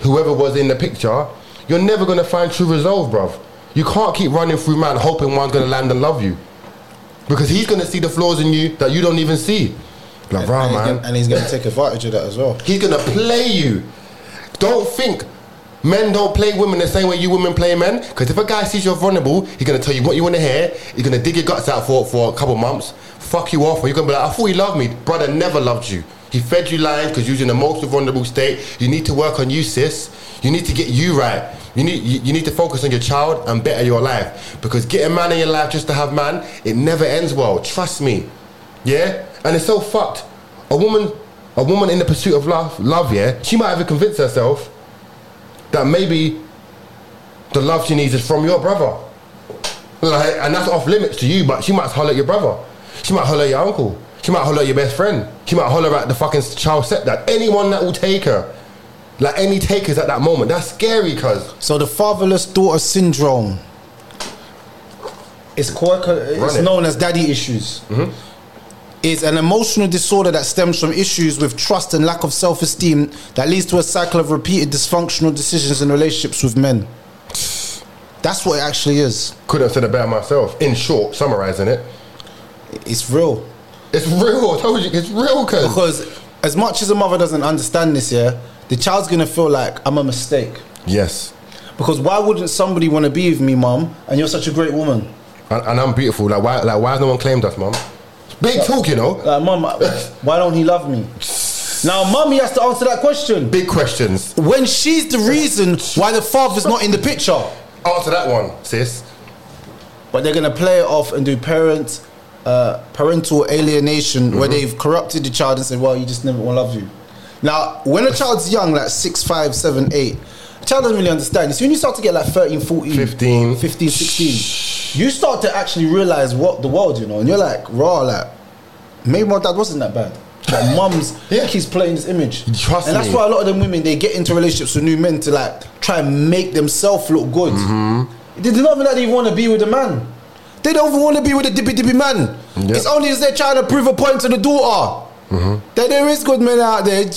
whoever was in the picture, you're never gonna find true resolve, bruv. You can't keep running through man hoping one's gonna land and love you. Because he's gonna see the flaws in you that you don't even see. Like, and, he's man. gonna, and he's going to take advantage of that as well. He's gonna play you. Don't think men don't play women the same way you women play men. Because if a guy sees you're vulnerable, he's gonna tell you what you want to hear. He's gonna dig your guts out for, for a couple months, fuck you off, or you're gonna be like, I thought he loved me. Brother never loved you. He fed you lies because you're in the most vulnerable state. You need to work on you, sis. You need to get you right. You need you, you need to focus on your child and better your life. Because getting man in your life just to have man, it never ends well. Trust me. Yeah? And it's so fucked. A woman a woman in the pursuit of love, love, yeah, she might have convince herself that maybe the love she needs is from your brother. Like, and that's off limits to you, but she might holler at your brother. She might holler at your uncle. She might holler at your best friend. She might holler at the fucking child stepdad. Anyone that will take her. Like any takers at that moment. That's scary, cuz. So the fatherless daughter syndrome is called, it's. Mm-hmm. known as daddy issues. Is an emotional disorder that stems from issues with trust and lack of self-esteem that leads to a cycle of repeated dysfunctional decisions in relationships with men. That's what it actually is. Couldn't have said it better myself. In short, summarizing it. It's real. It's real. I told you, it's real, cuz. Because as much as a mother doesn't understand this, yeah, the child's gonna feel like I'm a mistake. Yes. Because why wouldn't somebody want to be with me, mum? And you're such a great woman. And, and I'm beautiful. Like why like why has no one claimed us, mum? Big talk, you know. Like, mum, why don't he love me? Now, mummy has to answer that question. Big questions. When she's the reason why the father's not in the picture. Answer that one, sis. But they're gonna play it off and do parent, uh, parental alienation where they've corrupted the child and said, "Well, you just never will love you." Now, when a child's young, like six, five, seven, eight, the child doesn't really understand. It's when you start to get like 13, 14, 15. 15, 16, you start to actually realize what the world, you know, and you're like, raw, like, maybe my dad wasn't that bad. But (laughs) mums Yeah. keeps playing this image. Trust and that's me. why a lot of them women they get into relationships with new men to like try and make themselves look good. Mm-hmm. They're not even that they want to be with a man. They don't want to be with a dippy dippy man. Yeah. It's only as they're trying to prove a point to the daughter Mm-hmm. that there is good men out there. (laughs)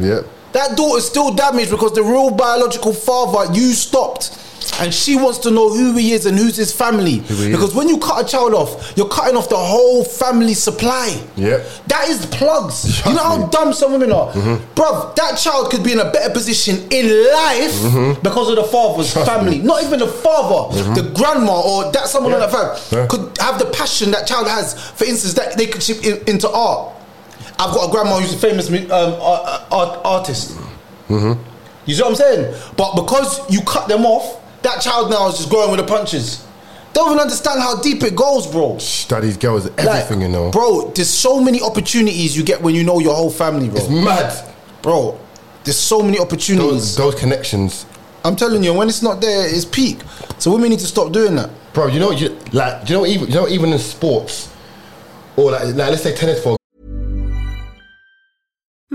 Yeah. That daughter's still damaged because the real biological father you stopped. And she wants to know who he is and who's his family. because when you cut a child off, you're cutting off the whole family supply. Yeah. That is plugs. (laughs) You know how me. Mm-hmm. dumb some women are? Bruv, that child could be in a better position in life because of the father's Mm-hmm. Family. me. Not even the father, the grandma, or that someone on that family Yeah. could have the passion that child has. For instance, that they could chip in, into art. I've got a grandma who's a famous um, art, art, artist. Mm-hmm. You see what I'm saying? But because you cut them off, that child now is just going with the punches. Don't even understand how deep it goes, bro. Studies girls, Like, everything, you know. Bro, there's so many opportunities you get when you know your whole family, bro. It's mad. Bro, there's so many opportunities. those connections. I'm telling you, when it's not there, it's peak. So women need to stop doing that. Bro, you know, you, like, you know, even, you know, even in sports, or like, like let's say tennis for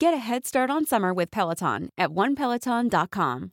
Get a head start on summer with Peloton at onepeloton.com.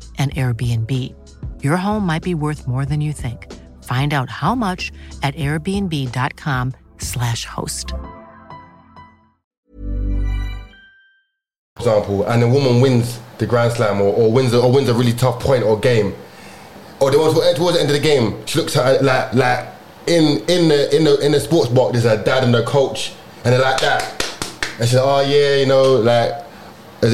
an Airbnb. Your home might be worth more than you think. Find out how much at airbnb.com/slash host. example, and a woman wins the Grand Slam or, or wins a, or wins a really tough point or game, oh, or towards, eh, towards the end of the game, she looks at like like in in the in the in the sports box. There's a dad and a coach, and they're like that, and she's like, oh yeah, you know, like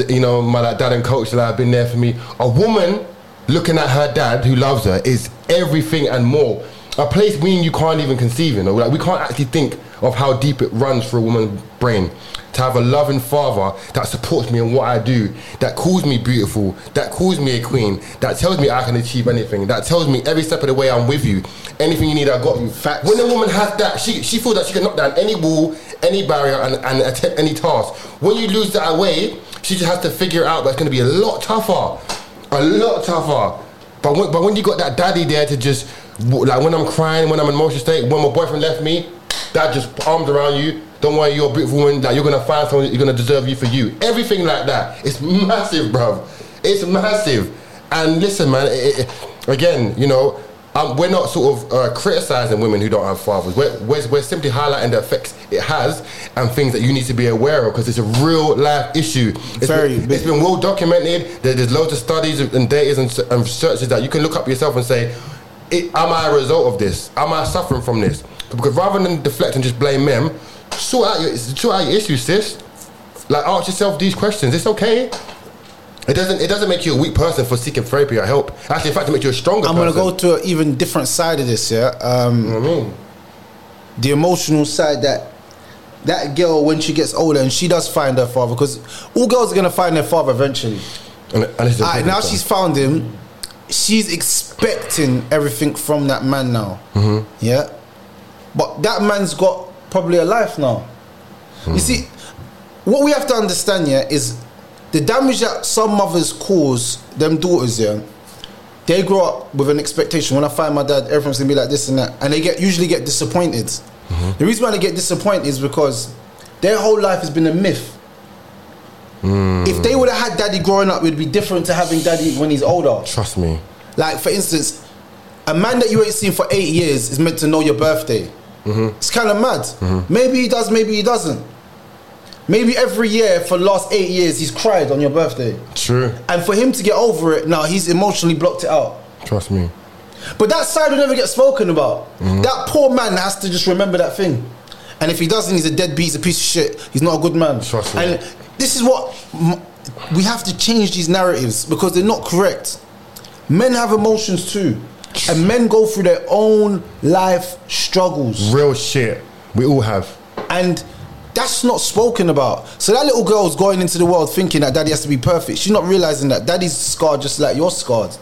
you know, my like, dad and coach like have been there for me. A woman looking at her dad who loves her is everything and more. A place we and you can't even conceive, you know, like we can't actually think of how deep it runs for a woman's brain to have a loving father that supports me in what I do, that calls me beautiful, that calls me a queen, that tells me I can achieve anything, that tells me every step of the way I'm with you. Anything you need, I got you. Facts. When a woman has that, she she feels that she can knock down any wall, any barrier, and, and attempt any task. When you lose that away, she just has to figure it out, but it's going to be a lot tougher, a lot tougher. But when, but when you got that daddy there to just like when I'm crying, when I'm in emotional state, when my boyfriend left me, dad just arms around you. Don't worry, you're a beautiful woman. That you're gonna find someone you're gonna deserve you for you. Everything like that. It's massive, bruv. It's massive. And listen, man. It, it- again, you know, um, we're not sort of uh, criticizing women who don't have fathers. We're, we're, we're simply highlighting the effects it has and things that you need to be aware of because it's a real life issue. It's Very been, big. it's been well documented. There- There's loads of studies and data and, and researches that you can look up yourself and say, it, am I a result of this? Am I suffering from this? Because rather than deflect and just blame them, sort out your, sort out your issues, sis. Like ask yourself these questions. It's okay. It doesn't. It doesn't make you a weak person for seeking therapy or help. Actually, in fact, it makes you a stronger. I'm gonna go to an even different side of this, yeah. Um, You know what I mean? the emotional side that that girl when she gets older and she does find her father because all girls are gonna find their father eventually. And, and it's the now she's found him. She's expecting everything from that man now. Yeah, but that man's got probably a life now. You hmm. see, what we have to understand here is the damage that some mothers cause them daughters. Yeah, they grow up with an expectation. When I find my dad, everything's gonna be like this and that, and they get usually get disappointed. Mm-hmm. The reason why they get disappointed is because their whole life has been a myth. Hmm. If they would have had daddy growing up, it would be different to having daddy when he's older. Trust me. Like for instance, a man that you ain't seen for eight years is meant to know your birthday. Mm-hmm. It's kind of mad. Mm-hmm. Maybe he does, maybe he doesn't. Maybe every year for the last eight years he's cried on your birthday. True. And for him to get over it, now he's emotionally blocked it out. Trust me. But that side will never get spoken about. Mm-hmm. That poor man has to just remember that thing. And if he doesn't, he's a deadbeat, he's a piece of shit. He's not a good man. Trust me. And this is what we have to change these narratives because they're not correct. Men have emotions too. And men go through their own life struggles. Real shit. We all have. And that's not spoken about. So that little girl's going into the world thinking that daddy has to be perfect. She's not realizing that daddy's scarred just like you're scarred.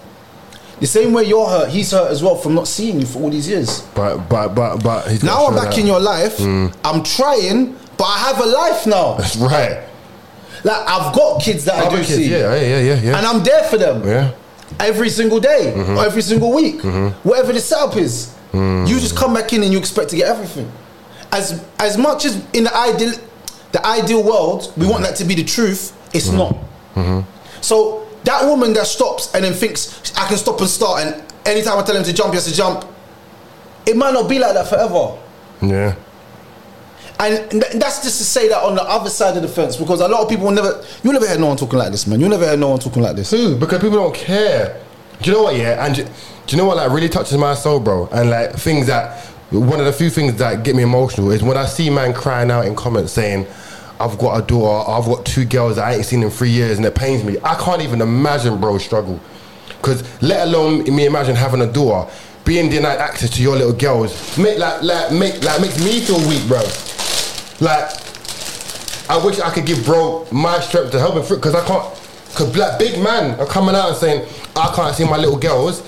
The same way you're hurt, he's hurt as well from not seeing you for all these years. But but but but he's Now I'm back that. in your life. Mm. I'm trying, but I have a life now. That's (laughs) right. Like I've got kids that I Other do kids, see, yeah, yeah, yeah, yeah. and I'm there for them yeah. Every single day, Mm-hmm. or every single week, whatever the setup is. You just come back in and you expect to get everything. As as much as in the ideal, the ideal world, we want that to be the truth. It's Mm-hmm. not. So that woman that stops and then thinks I can stop and start, and anytime I tell him to jump, he has to jump. It might not be like that forever. Yeah. And th- that's just to say that on the other side of the fence, because a lot of people will never, you never heard no one talking like this, man. You never heard no one talking like this. Who? Because people don't care. Do you know what? Yeah, and do, you know what? Like, really touches my soul, bro. And like things that one of the few things that get me emotional is when I see man crying out in comments saying, "I've got a daughter. I've got two girls that I ain't seen in three years," and it pains me. I can't even imagine, bro, struggle. Because let alone me imagine having a daughter, being denied access to your little girls, make like like make like makes me feel weak, bro. Like I wish I could give bro my strength to help him through because I can't. Because black big man are coming out and saying I can't see my little girls.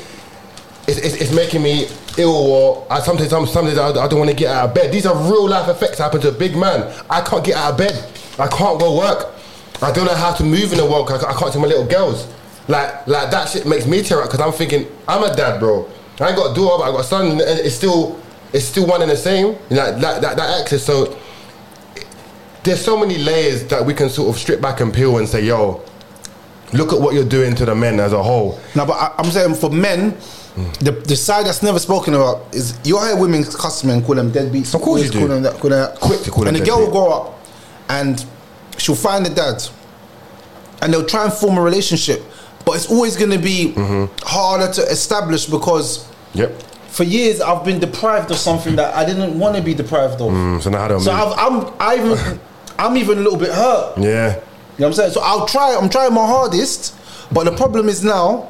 It's, it's, it's making me ill, or I sometimes some some days I, I don't want to get out of bed. These are real life effects happen to a big man. I can't get out of bed. I can't go work. I don't know how to move in the world. 'cause I can't see my little girls. Like like that shit makes me tear up because I'm thinking I'm a dad, bro. I ain't got a daughter, but I got a son. And it's still it's still one and the same. Like that that, that access. So there's so many layers that we can sort of strip back and peel and say, yo, look at what you're doing to the men as a whole. Now, but I, I'm saying for men, the, the side that's never spoken about is you hear women cuss men, call them deadbeats. Of course you do. Call them that, call them that. Quick to call And them the girl will grow up and she'll find the dad and they'll try and form a relationship. But it's always going to be Mm-hmm. harder to establish because Yep. for years I've been deprived of something that I didn't want to be deprived of. Mm, so now I So? I've, I'm, I even, I'm even a little bit hurt. yeah. You know what I'm saying? So I'll try, I'm trying my hardest, but the problem is now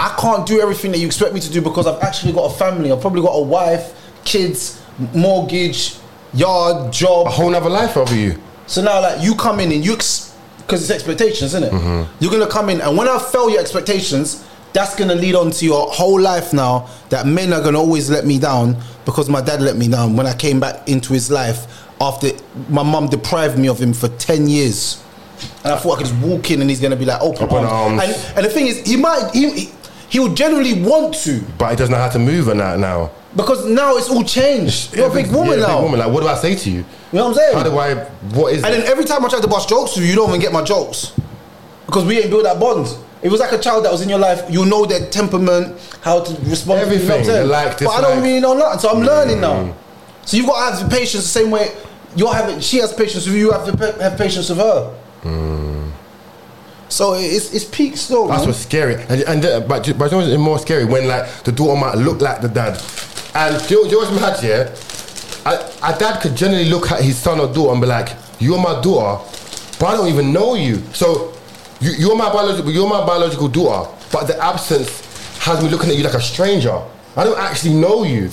I can't do everything that you expect me to do because I've actually got a family. I've probably got a wife, kids, mortgage, yard, job. A whole nother life over you. So now, like, you come in and you, because it's expectations, isn't it? Mm-hmm. You're gonna come in, and when I fail your expectations, that's gonna lead on to your whole life now. That men are gonna always let me down because my dad let me down when I came back into his life after my mum deprived me of him for ten years. And I thought I could just walk in and he's gonna be like oh, open, Open arms. arms. And, and the thing is, he might he, he would generally want to But he doesn't know how to move on that now. because now it's all changed. You're a big woman yeah, now. Big woman. Like, what do I say to you? You know what I'm saying? How do I? What is? And then every time I try to bust jokes with you, you don't even get my jokes. Because we ain't built that bond. It was like a child that was in your life, you know their temperament, how to respond to you know I'm saying? like, But I don't really know nothing, so I'm learning now. Mm. So you've got to have the patience the same way you're having she has patience with you, you have to have patience with her. So it's it's peak still. That's man. what's scary. And, and uh, but, but what's more scary when like the daughter might look like the dad. And do you, do you know what's mad yeah? A, a dad could generally look at his son or daughter and be like, "You're my daughter, but I don't even know you. So you, you're my biological, you're my biological daughter, but the absence has me looking at you like a stranger. I don't actually know you.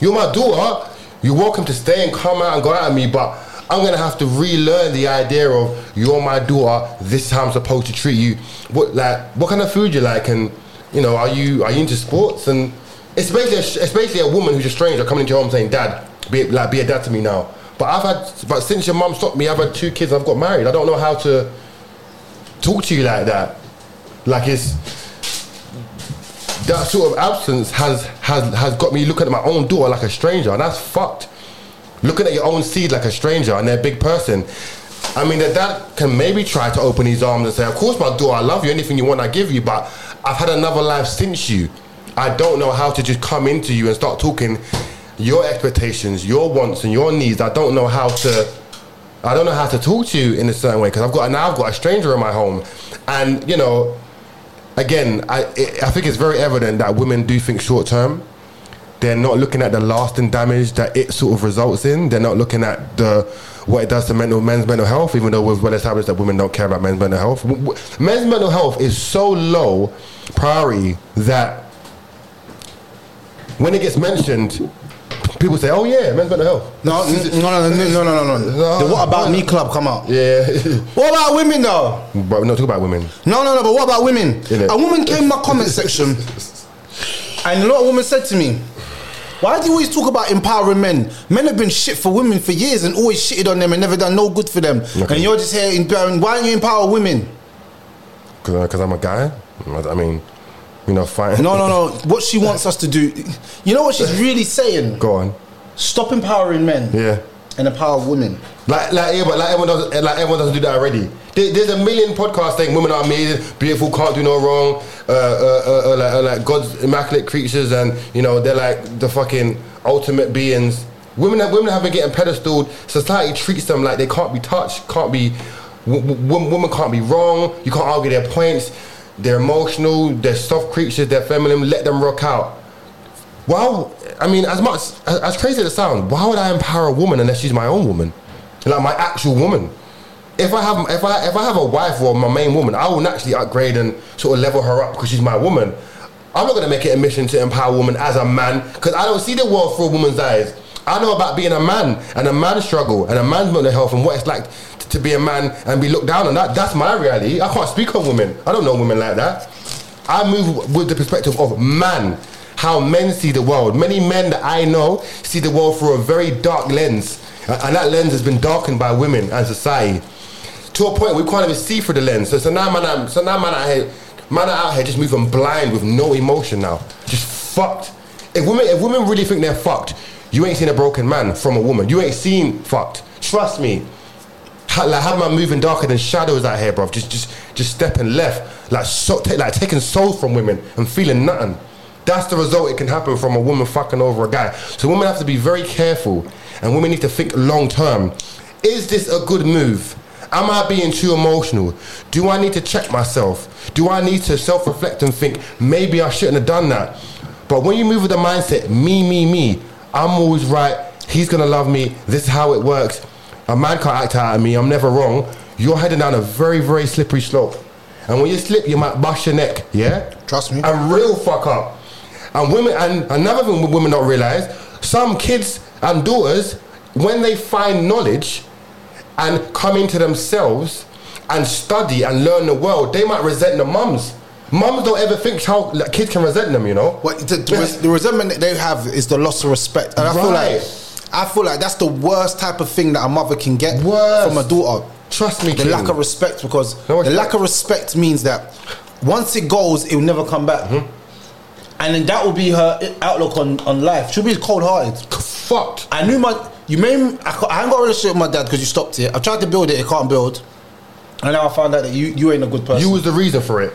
You're my daughter. You're welcome to stay and come out and go out at me, but I'm gonna have to relearn the idea of you're my daughter. This is how I'm supposed to treat you. What like what kind of food you like, and you know, are you are you into sports? And it's basically a, it's basically a woman who's a stranger coming into your home saying, "Dad, be like be a dad to me now." But I've had, but since your mum stopped me, I've had two kids. I've got married. I don't know how to talk to you like that. Like it's that sort of absence has has has got me looking at my own daughter like a stranger, and that's fucked. Looking at your own seed like a stranger, and they're a big person. I mean, that dad can maybe try to open his arms and say, "Of course, my daughter, I love you. Anything you want, I give you." But I've had another life since you. I don't know how to just come into you and start talking your expectations, your wants, and your needs. I don't know how to. I don't know how to talk to you in a certain way because I've got now I've got a stranger in my home, and you know, again, I I think it's very evident that women do think short term. They're not looking at the lasting damage that it sort of results in. They're not looking at the what it does to mental men's mental health. Even though we've well established that women don't care about men's mental health, men's mental health is so low priority that when it gets mentioned, people say, "Oh yeah, men's mental health." No, n- no, no, no, no, no, no, no. The What About Me Club come out. Yeah, What about women though? but we're not talking about women. No, no, no. But what about women? Innit? A woman came in my comment section, and a lot of women said to me, "Why do you always talk about empowering men? Men have been shit for women for years and always shitted on them and never done no good for them. Okay. And you're just here empowering. Why don't you empower women? Because uh, I'm a guy. I mean, you know, fine. No, no, no. What she wants us to do, you know what she's really saying? Go on. Stop empowering men Yeah. and empower women. Like, like, yeah, but like everyone does, like everyone doesn't do that already. There, there's a million podcasts saying women are amazing, beautiful, can't do no wrong, uh, uh, uh, uh, like, uh, like God's immaculate creatures, and you know they're like the fucking ultimate beings. Women, women have been getting pedestaled. Society treats them like they can't be touched, can't be. W- w- women can't be wrong. You can't argue their points. They're emotional. They're soft creatures. They're feminine. Let them rock out. Wow, I mean, as much as, crazy as it sounds, why would I empower a woman unless she's my own woman, like my actual woman? If I have if I if I have a wife or my main woman, I will naturally upgrade and sort of level her up because she's my woman. I'm not gonna make it a mission to empower a woman as a man because I don't see the world through a woman's eyes. I know about being a man and a man's struggle and a man's mental health and what it's like to be a man and be looked down on. That that's my reality. I can't speak on women. I don't know women like that. I move with the perspective of man, how men see the world. Many men that I know see the world through a very dark lens, and that lens has been darkened by women and society to a point we can't even see through the lens. So, so now, man, so now, man, out man, out here just moving blind with no emotion now, just fucked. If women, if women really think they're fucked, you ain't seen a broken man from a woman. You ain't seen fucked. Trust me. Ha- like how am I moving darker than shadows out here, bro? Just, just, just stepping left, like so, like taking soul from women and feeling nothing. That's the result. It can happen from a woman fucking over a guy. So women have to be very careful, and women need to think long term. Is this a good move? Am I being too emotional? Do I need to check myself? Do I need to self reflect and think maybe I shouldn't have done that? But when you move with the mindset, me, me, me, I'm always right. He's gonna love me. This is how it works. A man can't act out of me. I'm never wrong. You're heading down a very, very slippery slope. And when you slip, you might bust your neck. Yeah. Trust me. And real fuck up. And women, and another thing women don't realize, some kids and daughters, when they find knowledge and come into themselves and study and learn the world, they might resent the mums. Mums don't ever think how like, kids can resent them, you know. What the, the, the resentment that they have is the loss of respect, and I feel like Right. I feel like that's the worst type of thing that a mother can get Worst. from a daughter. Trust me, the King. lack of respect because No the lack of respect means that once it goes, it will never come back, Mm-hmm. and then that will be her outlook on, on life. She'll be cold hearted. Fucked. I knew my you made I, I haven't got a relationship with my dad because you stopped it. I tried to build it, it can't build, and now I found out that you you ain't a good person. You was the reason for it.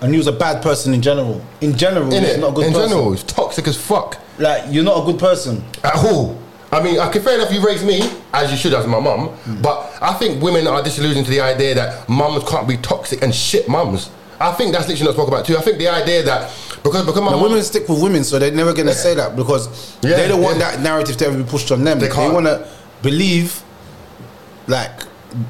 And you was a bad person in general. In general, In you're it. not a good In person. general, it's toxic as fuck. Like you're not a good person. At all. I mean, okay, fair enough, you raised me, as you should, as my mum, mm. but I think women are disillusioned to the idea that mums can't be toxic and shit mums. I think that's literally not spoken about too. I think the idea that, because, because my women stick with women, so they're never gonna say that because Yeah, they don't want yeah. that narrative to ever be pushed on them. They They, can't. want to believe, like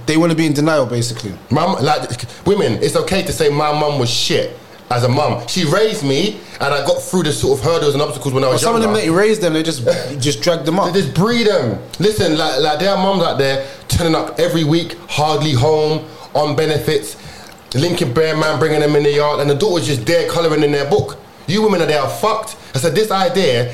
they want to be in denial, basically. Mum, like women, it's okay to say my mum was shit. as a mum. She raised me, and I got through the sort of hurdles and obstacles when I But was some of them that you raised them, they just (laughs) just drag them up. They just breed them. Listen, like, like there are mums out there turning up every week, hardly home, on benefits. Lincoln Bear man bringing them in the yard, and the daughter's just there colouring in their book. You women are there fucked. I said this idea,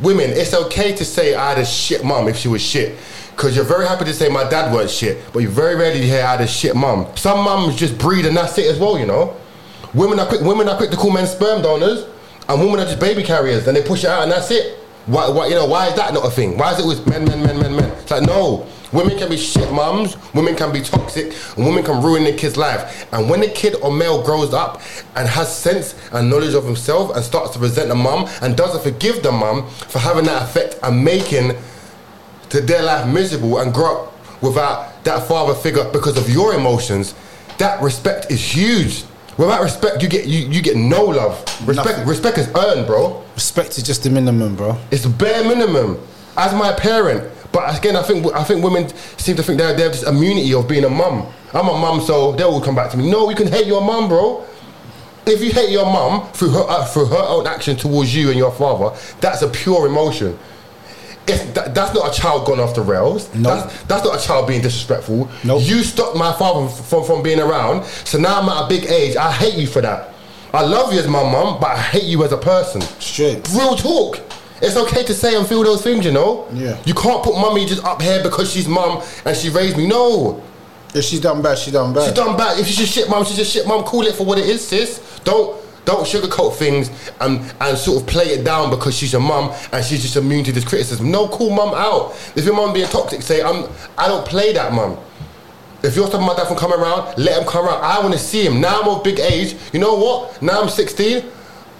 women, it's okay to say I had a shit mum if she was shit. Cause you're very happy to say my dad weren't shit, but you very rarely hear I had a shit mum. Some mums just breed and that's it as well, you know. Women are quick. Women are quick to call men sperm donors, and women are just baby carriers, and they push it out, and that's it. Why? Why? You know? Why is that not a thing? Why is it always men, men, men, men, men? It's like no. Women can be shit mums. Women can be toxic, and women can ruin their kid's life. And when the kid or male grows up and has sense and knowledge of himself and starts to resent the mum and doesn't forgive the mum for having that effect and making to their life miserable and grow up without that father figure because of your emotions, that respect is huge. Without respect, you get you, you get no love. Respect Nothing. respect is earned, bro. Respect is just the minimum, bro. It's the bare minimum. As my parent, but again, I think I think women seem to think they they have this immunity of being a mum. I'm a mum, so they will come back to me. No, you can hate your mum, bro. If you hate your mum through her uh, through her own action towards you and your father, that's a pure emotion. If that, that's not a child gone off the rails. No. That's, that's not a child being disrespectful. Nope. You stopped my father from, from being around. So now I'm at a big age. I hate you for that. I love you as my mum, but I hate you as a person. Straight. Real talk. It's okay to say and feel those things, you know? Yeah. You can't put mummy just up here because she's mum and she raised me. No. If she's done bad, she done bad. She's done bad. If she's a shit mum, she's a shit mum. Call it for what it is, sis. Don't don't sugarcoat things and and sort of play it down because she's your mum and she's just immune to this criticism. No, call mum out. If your mum being toxic, say I'm I don't play that mum. If you're stopping my dad from coming around, let him come around. I want to see him. Now I'm of big age. You know what? Now I'm 16.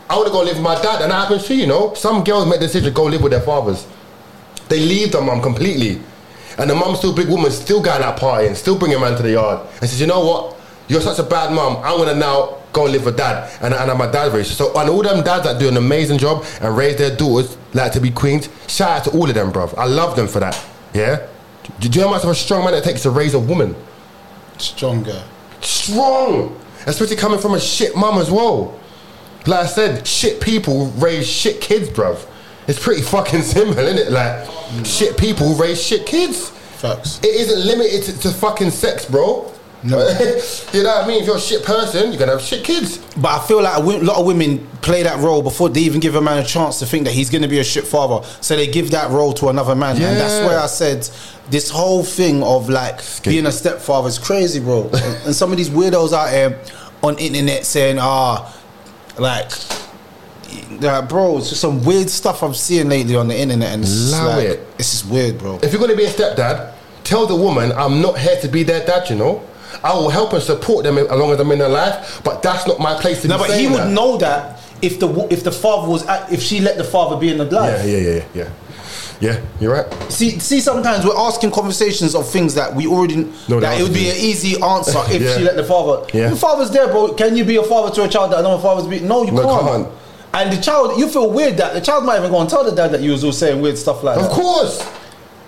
I want to go live with my dad, and that happens too. You know, some girls make the decision to go live with their fathers. They leave the mum completely. And the mum's still a big woman, still going out partying, still bringing man to the yard. And says, you know what? You're such a bad mum. I'm going to now go live with dad. And, and I'm a dad raised. So, and all them dads that do an amazing job and raise their daughters like to be queens, shout out to all of them, bruv. I love them for that. Yeah? Do, you know how much of a strong man it takes to raise a woman? Stronger. Strong! Especially coming from a shit mum as well. Like I said, shit people raise shit kids, bruv. It's pretty fucking simple, isn't it? Like, mm. shit people raise shit kids. Facts. It isn't limited to, to fucking sex, bro. No. (laughs) you know what I mean? If you're a shit person, you're gonna have shit kids. But I feel like a lot of women play that role before they even give a man a chance to think that he's going to be a shit father. So they give that role to another man. And that's Yeah. where I said this whole thing of like being a stepfather is crazy, bro. and, and some of these weirdos out here on internet saying, ah, like, like, bro, it's just some weird stuff I'm seeing lately on the internet. And it's Allow like, it. It's just weird, bro. If you're gonna be a stepdad, tell the woman I'm not here to be their dad. You know, I will help and support them as long as I'm in their life. But that's not my place to No, be but he would that. know that if the if the father was at, if she let the father be in the life. Yeah, yeah, yeah, yeah, yeah. You're right. See, see, sometimes we're asking conversations of things that we already No, that it would be an easy answer (laughs) if Yeah. she let the father. Yeah. The father's there, bro. Can you be a father to a child that another father's be? No, you No, can't. can't. And the child, you feel weird that the child might even go and tell the dad that you was all saying weird stuff like Of that. course.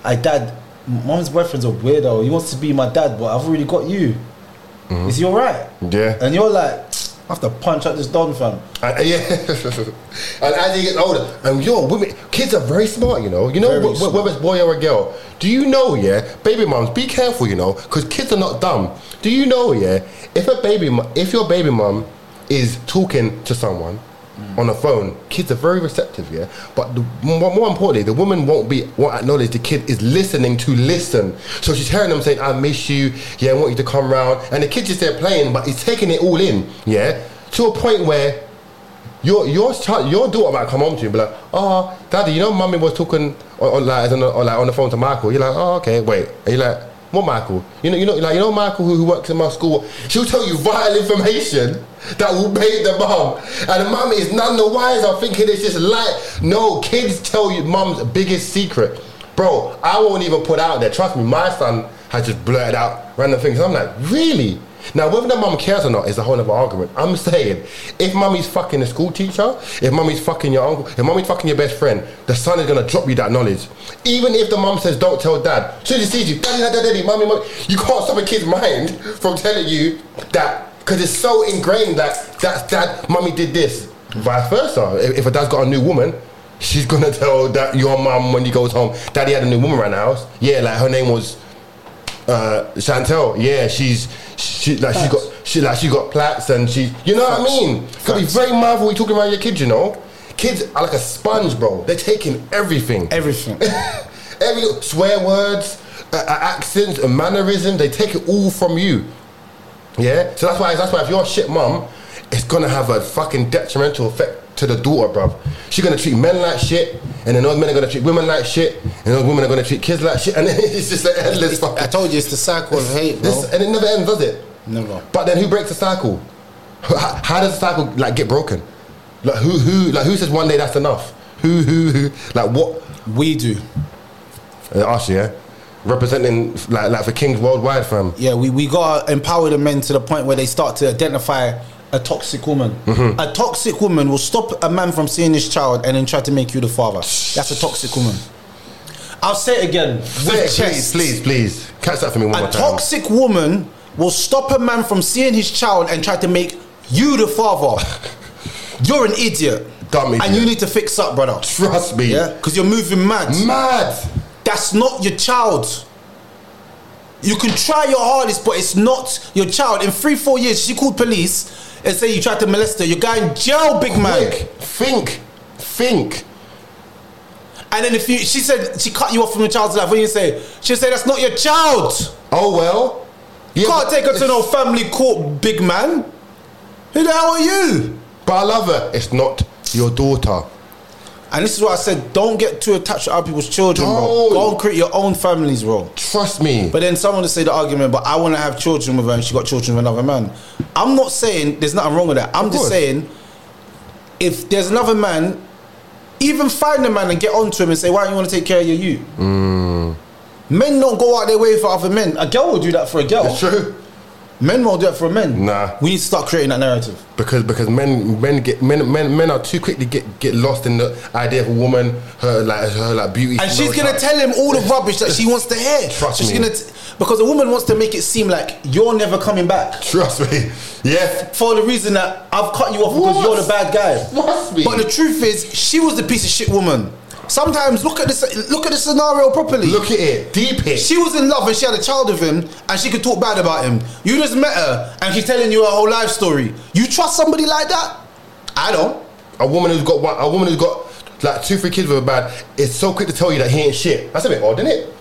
I dad, mom's boyfriend's a weirdo. He wants to be my dad, but I've already got you. Mm-hmm. Is he alright? Yeah. And you're like, I have to punch out this don fam. And, and yeah, (laughs) and as he gets older, and yo, women, kids are very smart, you know. You know, Very wh- wh- whether it's boy or a girl. Do you know, yeah, baby moms, be careful, you know, because kids are not dumb. Do you know, yeah, if a baby, if your baby mom is talking to someone on the phone, kids are very receptive, yeah. But the, more, importantly, the woman won't be won't acknowledge the kid is listening to listen. So she's hearing them saying, "I miss you, yeah, I want you to come round," and the kid's just there playing, but he's taking it all in, yeah, to a point where your your child, your daughter might come home to you and be like, "Oh, daddy, you know, mummy was talking on, on like, on, the, on, like on the phone to Michael." You're like, "Oh, okay, wait." And you're like, "What Michael? You know, you know, like you know Michael who, who works in my school. She'll tell you vital information that will bait the mum, and the mum is none the wiser, thinking it's just light. No, kids tell you mum's biggest secret, bro. I won't even put out there. Trust me, my son has just blurted out random things. I'm like, really? Now, whether the mum cares or not is a whole other argument. I'm saying, if mummy's fucking the school teacher, if mummy's fucking your uncle, if mummy's fucking your best friend, the son is gonna drop you that knowledge. Even if the mum says, don't tell dad, as soon as he sees you, daddy, daddy, daddy, mummy, mummy, you can't stop a kid's mind from telling you that because it's so ingrained that that's dad, mummy did this. Vice versa. If, if a dad's got a new woman, she's gonna (laughs) tell that your mum when he goes home, daddy had a new woman around the house. Yeah, like her name was uh, Chantel. Yeah, she's she like she's got she like she got plaits and she you know what I mean. Gotta be very mindful when you talking about your kids. You know, kids are like a sponge, bro. They're taking everything. Everything. (laughs) Every little swear words, uh, uh, accents, and mannerisms, they take it all from you. Yeah, so that's why that's why if you're a shit mum, it's gonna have a fucking detrimental effect to the daughter, bruv. She's gonna treat men like shit, and then those men are gonna treat women like shit, and those women are gonna treat kids like shit, and then (laughs) it's just an endless fucking. I told you it's the cycle of hate, bro. This, and it never ends, does it? Never. But then who breaks the cycle? (laughs) How, how does the cycle like get broken? Like who who like who says one day that's enough? Who who who like what? We do. Uh, us, yeah, representing like like for Kings worldwide, fam. Yeah, we, we gotta empower the men to the point where they start to identify a toxic woman. Mm-hmm. A toxic woman will stop a man from seeing his child and then try to make you the father. That's a toxic woman. I'll say it again. Say with it, chest. please, please, please. Catch that for me one A more time. toxic woman will stop a man from seeing his child and try to make you the father. (laughs) You're an idiot. Dumb idiot. And you need to fix up, brother. Trust me. Yeah? Because you're moving mad. Mad. That's not your child. You can try your hardest, but it's not your child. In three, four years, she called police and say you tried to molest her. You're going in jail, big man. Quick. Think. Think. And then if you, she said she cut you off from your child's life. What do you say? She say that's not your child. Oh well. You Yeah, can't take her to no family court, big man. Who the hell are you? But I love her. It's not your daughter. And this is what I said, don't get too attached to other people's children, bro. Don't. Go and create your own families, bro. Trust me. But then someone will say the argument, but I want to have children with her and she got children with another man. I'm not saying there's nothing wrong with that. I'm Of just course. saying if there's another man, even find a man and get onto him and say, why don't you want to take care of your you? Mm. Men don't go out their way for other men. A girl will do that for a girl. it's true. Men won't do that for men. Nah. We need to start creating that narrative. Because because men men get men men men are too quick to get get lost in the idea of a woman, her like her like beauty. And she's gonna touch. tell him all the rubbish that she wants to hear. Trust she's me. gonna t- because a woman wants to make it seem like you're never coming back. Trust me. (laughs) Yeah. for the reason that I've cut you off because you're the bad guy. Must be. But the truth is, she was the piece of shit woman. Sometimes look at this, look at the scenario properly. Look at it. Deep it. She was in love and she had a child with him, and she could talk bad about him. You just met her, and she's telling you her whole life story. You trust somebody like that? I don't. a woman who's got one, a woman who's got like two, three kids with a bad is so quick to tell you that he ain't shit. That's a bit odd, isn't it?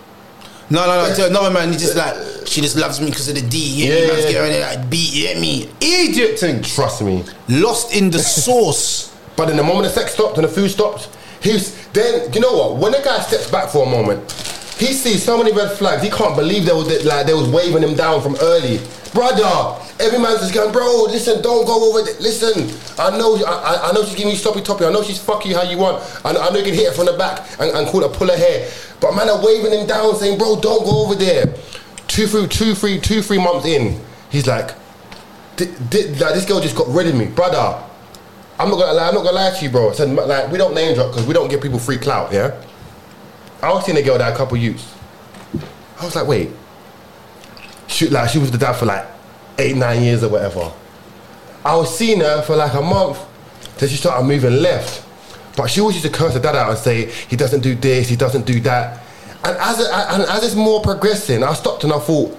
No, no, no. To another man, he just like she just loves me because of the D. Yeah, Yeah, man's yeah. getting like beat. Yeah, me. Idiot thing. Trust me. Lost in the (laughs) sauce. But in the moment the sex stopped and the food stopped, he's then you know what? When the guy steps back for a moment, he sees so many red flags. He can't believe they was like they was waving him down from early. Brother, every man's just going, bro. Listen, don't go over. There. Listen, I know, I, I- know she's giving you sloppy toppy. I know she's fuck you how you want. I, know- I know you can hit her from the back and, and call her pull her hair. But man are waving him down, saying, bro, don't go over there. Two, three, two, three, two, three months in, he's like, "Di- di- like this girl just got rid of me, brother. I'm not gonna lie. I'm not gonna lie to you, bro. Like we don't name drop because we don't give people free clout. Yeah. I was seeing a girl that a couple youths. I was like, wait. She like she was the dad for like eight, nine years or whatever. I was seeing her for like a month. Then she started moving left. But she always used to curse her dad out and say he doesn't do this, he doesn't do that. And as and as it's more progressing, I stopped and I thought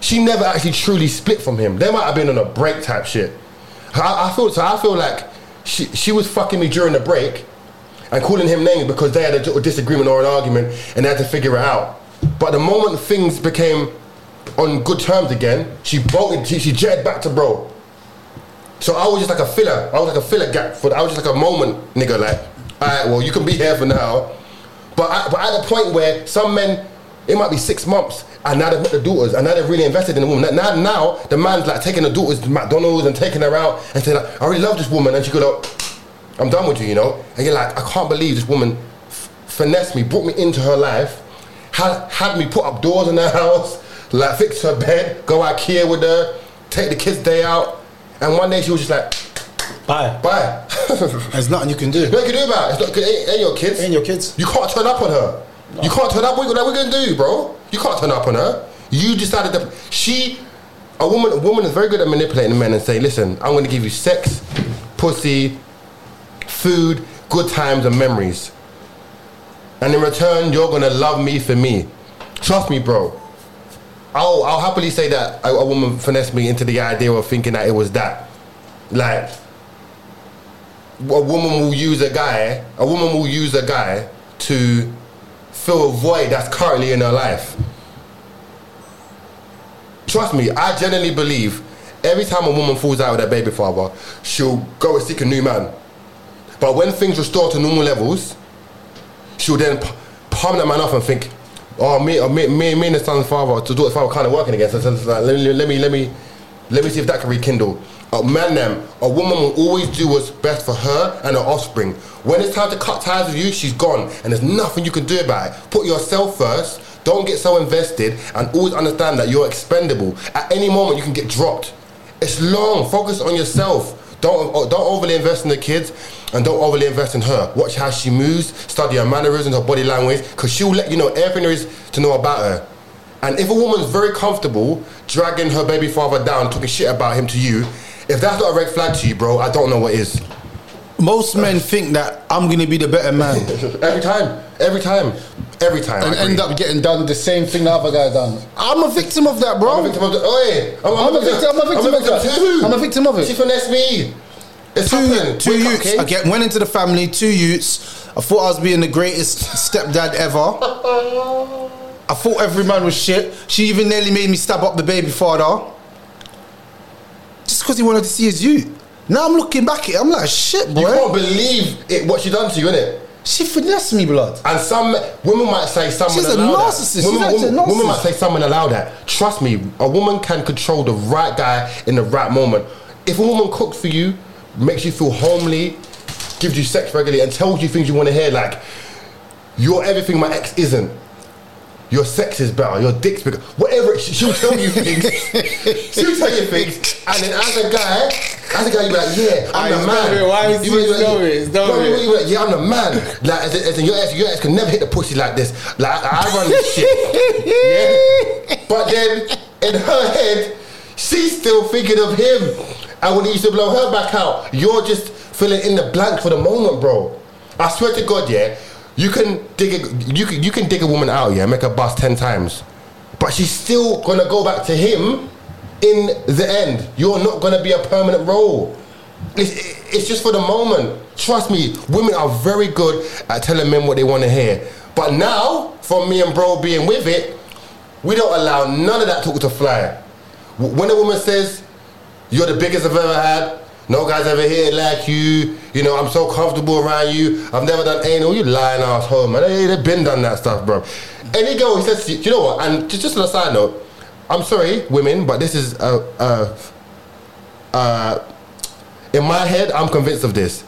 she never actually truly split from him. They might have been on a break type shit. I, I feel so. I feel like she she was fucking me during the break and calling him names because they had a, disagreement or an argument and they had to figure it out. But the moment things became on good terms again, she bolted. She, she jetted back to bro. So I was just like a filler. I was like a filler gap for. I was just like a moment, nigga. Like, all right, well, you can be here for now. But I, but at the point where some men, it might be six months, and now they've met the daughters, and now they've really invested in the woman. Now, now the man's like taking the daughters to McDonald's and taking her out and saying, like, I really love this woman, and she go, like, I'm done with you, you know. And you're like, I can't believe this woman f- finessed me, brought me into her life, had had me put up doors in her house, like fix her bed, go IKEA with her, take the kids' day out, and one day she was just like, Bye. bye. (laughs) There's nothing you can do. What you can do about it? It's not, it ain't, ain't your kids. Ain't your kids. You can't turn up on her. You can't turn up. What, what we gonna do, bro? You can't turn up on her. You decided that she a woman, a woman is very good at manipulating men and saying, "Listen, I'm going to give you sex, pussy, food, good times, and memories, and in return, you're going to love me for me. Trust me, bro. I'll, I'll happily say that a, a woman finessed me into the idea of thinking that it was that, like." A woman will use a guy. A woman will use a guy to fill a void that's currently in her life. Trust me, I genuinely believe every time a woman falls out with her baby father, she'll go and seek a new man. But when things restore to normal levels, she'll then palm that man off and think, oh, me, uh, me, me, me and the son's father, the daughter's father, kind of working against us. So it's like, let, me, let me, let me, let me see if that can rekindle. A man, them, a woman will always do what's best for her and her offspring. When it's time to cut ties with you, she's gone, and there's nothing you can do about it. Put yourself first. Don't get so invested, and always understand that you're expendable. At any moment, you can get dropped. It's long. Focus on yourself. Don't uh, don't overly invest in the kids, and don't overly invest in her. Watch how she moves. Study her mannerisms, her body language, because she'll let you know everything there is to know about her. And if a woman's very comfortable dragging her baby father down, talking shit about him to you, if that's not a red flag to you, bro, I don't know what is. Most men think that I'm gonna be the better man (laughs) Every time, every time, every time. and I agree. end up getting done the same thing the other guy done. I'm a victim of that, bro. I'm a victim of the. Oh yeah, I'm, I'm a victim- I'm a victim of that. I'm a victim of it. She finessed me. It's two, happened. two Wake up, youths. King. I get went into the family. Two youths. I thought I was being the greatest stepdad ever. (laughs) I thought every man was shit. She even nearly made me stab up the baby father. Just because he wanted to see his youth. Now I'm looking back at it, I'm like, shit, bro. You boy. can't believe it, what she done to you, innit? She finessed me, blood. And some women might say someone She's a narcissist. that. She's Women, a women, women might say someone allow that. Trust me, a woman can control the right guy in the right moment. If a woman cooks for you, makes you feel homely, gives you sex regularly, and tells you things you want to hear, like you're everything my ex isn't. Your sex is better. Your dick's bigger. Whatever. it- She'll tell you things. (laughs) she'll tell you things, and then as a guy, as a guy, you be like, yeah, I'm Aye, the man. it. Why is You be like, stop it? Stop you be like, yeah, I'm the man. Like, as in, as in your ex, your ex can never hit the pussy like this. Like, I run this shit. Yeah. But then in her head, she's still thinking of him. And when he used to blow her back out, you're just filling in the blank for the moment, bro. I swear to God, yeah, you can dig a, you can you can dig a woman out, yeah, make her bust ten times, but she's still gonna go back to him in the end. You're not gonna be a permanent role. It's, it's just for the moment. Trust me, women are very good at telling men what they want to hear. But now, from me and bro being with it, we don't allow none of that talk to fly. When a woman says, You're the biggest I've ever had, no guy's ever it like you, you know, I'm so comfortable around you, I've never done anal, you lying asshole, man. They, they've been done that stuff, bro. Any girl says, you you know what, and just, just on a side note, I'm sorry, women, but this is a, a, a in my head, I'm convinced of this.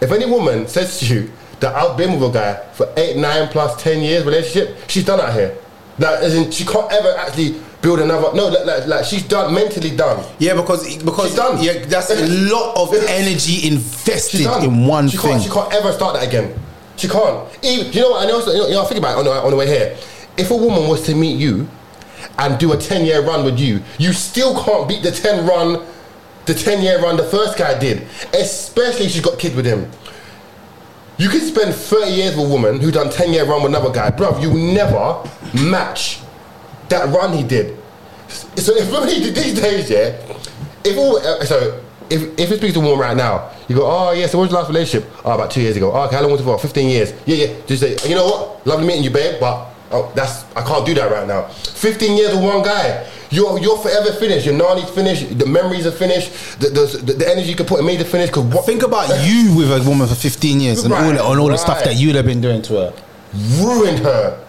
If any woman says to you that I've been with a guy for eight, nine plus ten years relationship, she's done out here. That isn't she can't ever actually build another. No, like, like, like she's done mentally done. Yeah, because because She's done. yeah, that's a (laughs) lot of energy invested in one she thing. Can't, she can't ever start that again. She can't. Even, you know what? I know. You know, know, think about it on the, on the way here. If a woman was to meet you and do a ten year run with you, you still can't beat the ten run, the ten year run the first guy did. Especially if she's got kids with him. You can spend 30 years with a woman who done 10 year run with another guy. Bruv, you never match that run he did. So if women (laughs) these days, yeah, if all, uh, so if if you speak to a woman right now, you go, oh yeah, so what's your last relationship? Oh, about two years ago. Oh, okay, how long was it for? 15 years. Yeah, yeah. Just say, you know what? Lovely meeting you, babe, but oh, that's I can't do that right now. 15 years with one guy. You're, you're forever finished. Your nanny's finished. The memories are finished. The, the, the energy you can put in me to finish. Cause what, Think about you with a woman for 15 years and all, Right, and all the stuff that you'd have been doing to her. ruined her.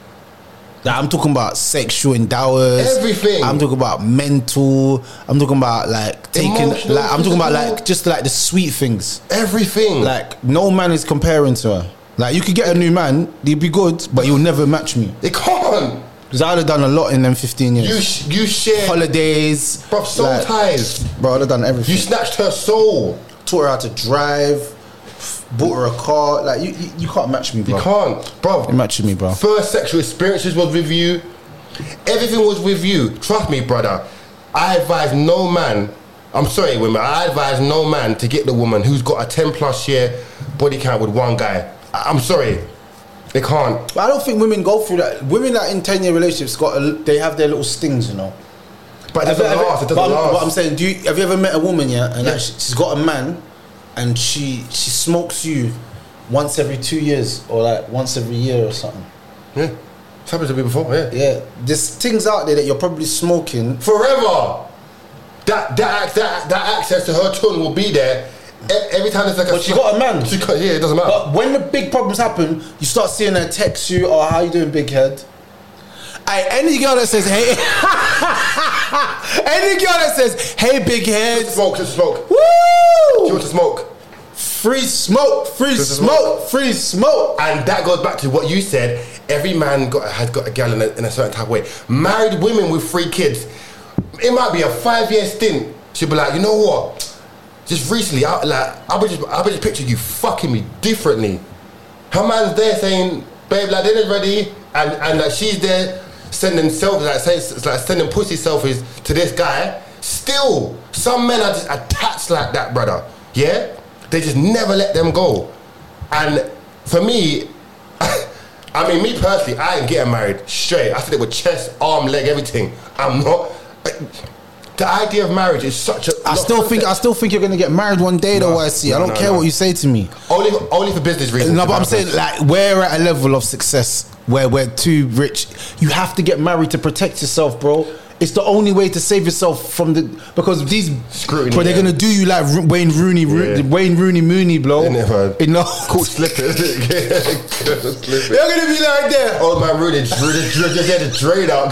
Like, I'm talking about sexual endowers. Everything. I'm talking about mental. I'm talking about like taking. Emotional, like I'm talking about like just like the sweet things. Everything. Like no man is comparing to her. Like you could get a new man, he'd be good, but you'll never match me. they can't. Because I'd have done a lot in them 15 years. You sh- you share. Holidays, Bro, soul like- ties. Bro, I'd have done everything. You snatched her soul. taught her how to drive, bought her a car. Like you, you, you can't match me, bro. You can't, bro. You matching me, bro. First sexual experiences was with you. Everything was with you. Trust me, brother. I advise no man. I'm sorry, women. I advise no man to get the woman who's got a 10 plus year body count with one guy. I- I'm sorry, they can't. But I don't think women go through that. Women that in ten year relationships got a, they have their little stings, you know. But it doesn't you- last. It doesn't but, I'm, last. but I'm saying, do you have you ever met a woman, yeah, and Yeah. like, she's got a man, and she she smokes you once every two years or like once every year or something. yeah, it's happened to me before. Yeah, Yeah, there's things out there that you're probably smoking. forever. That that that that access to her tune will be there every time there's like a. But she got a man. She got, yeah, it doesn't matter. But when the big problems happen, you start seeing her text you, or how you doing, big head? Aye, any girl that says, hey, any girl that says, hey, (laughs) big head, smoke, just smoke. Woo! wants to smoke. Free smoke, free Just smoke, free smoke. And that goes back to what you said. Every man got, has got a gal in a, in a certain type of way. Married women with three kids, it might be a five year stint. She'll be like, you know what? Just recently, I, like, I would just, I would just picture you fucking me differently. Her man's there saying, babe, like dinner's ready, and and like she's there sending selfies, like, like sending pussy selfies to this guy. Still, some men are just attached like that, brother. Yeah, they just never let them go. And for me, (laughs) I mean, me personally, I ain't getting married straight. I said it with chest, arm, leg, everything. I'm not. The idea of marriage is such a. I still think I still think you're gonna get married one day though. I see. I don't care what you say to me. only only for business reasons. No, but I'm saying like we're at a level of success where we're too rich. You have to get married to protect yourself, bro. It's the only way to save yourself from the because these Scrutiny, But they're yeah. gonna do you like Wayne Rooney, Yeah. Wayne Rooney Mooney, man? You know, Caught slippers. They're gonna be like that. Oh my Rudy just had to drain out.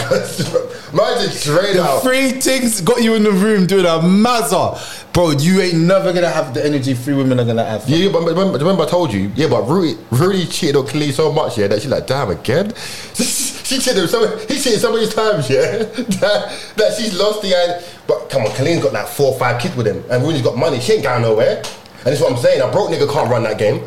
Man just drain The out. three things got you in the room doing a mazza, bro. You ain't never gonna have the energy three women are gonna have. Yeah, but remember, remember I told you, yeah, but Rudy, Rudy cheated on Khalid so much, yeah, that she's like, damn, again? (laughs) she cheated him so he cheated so many times, yeah, (laughs) that, that she's lost the idea. But come on, Khalid's got like four or five kids with him, and Rudy's got money. She ain't going nowhere. And that's what I'm saying. A broke nigga can't run that game.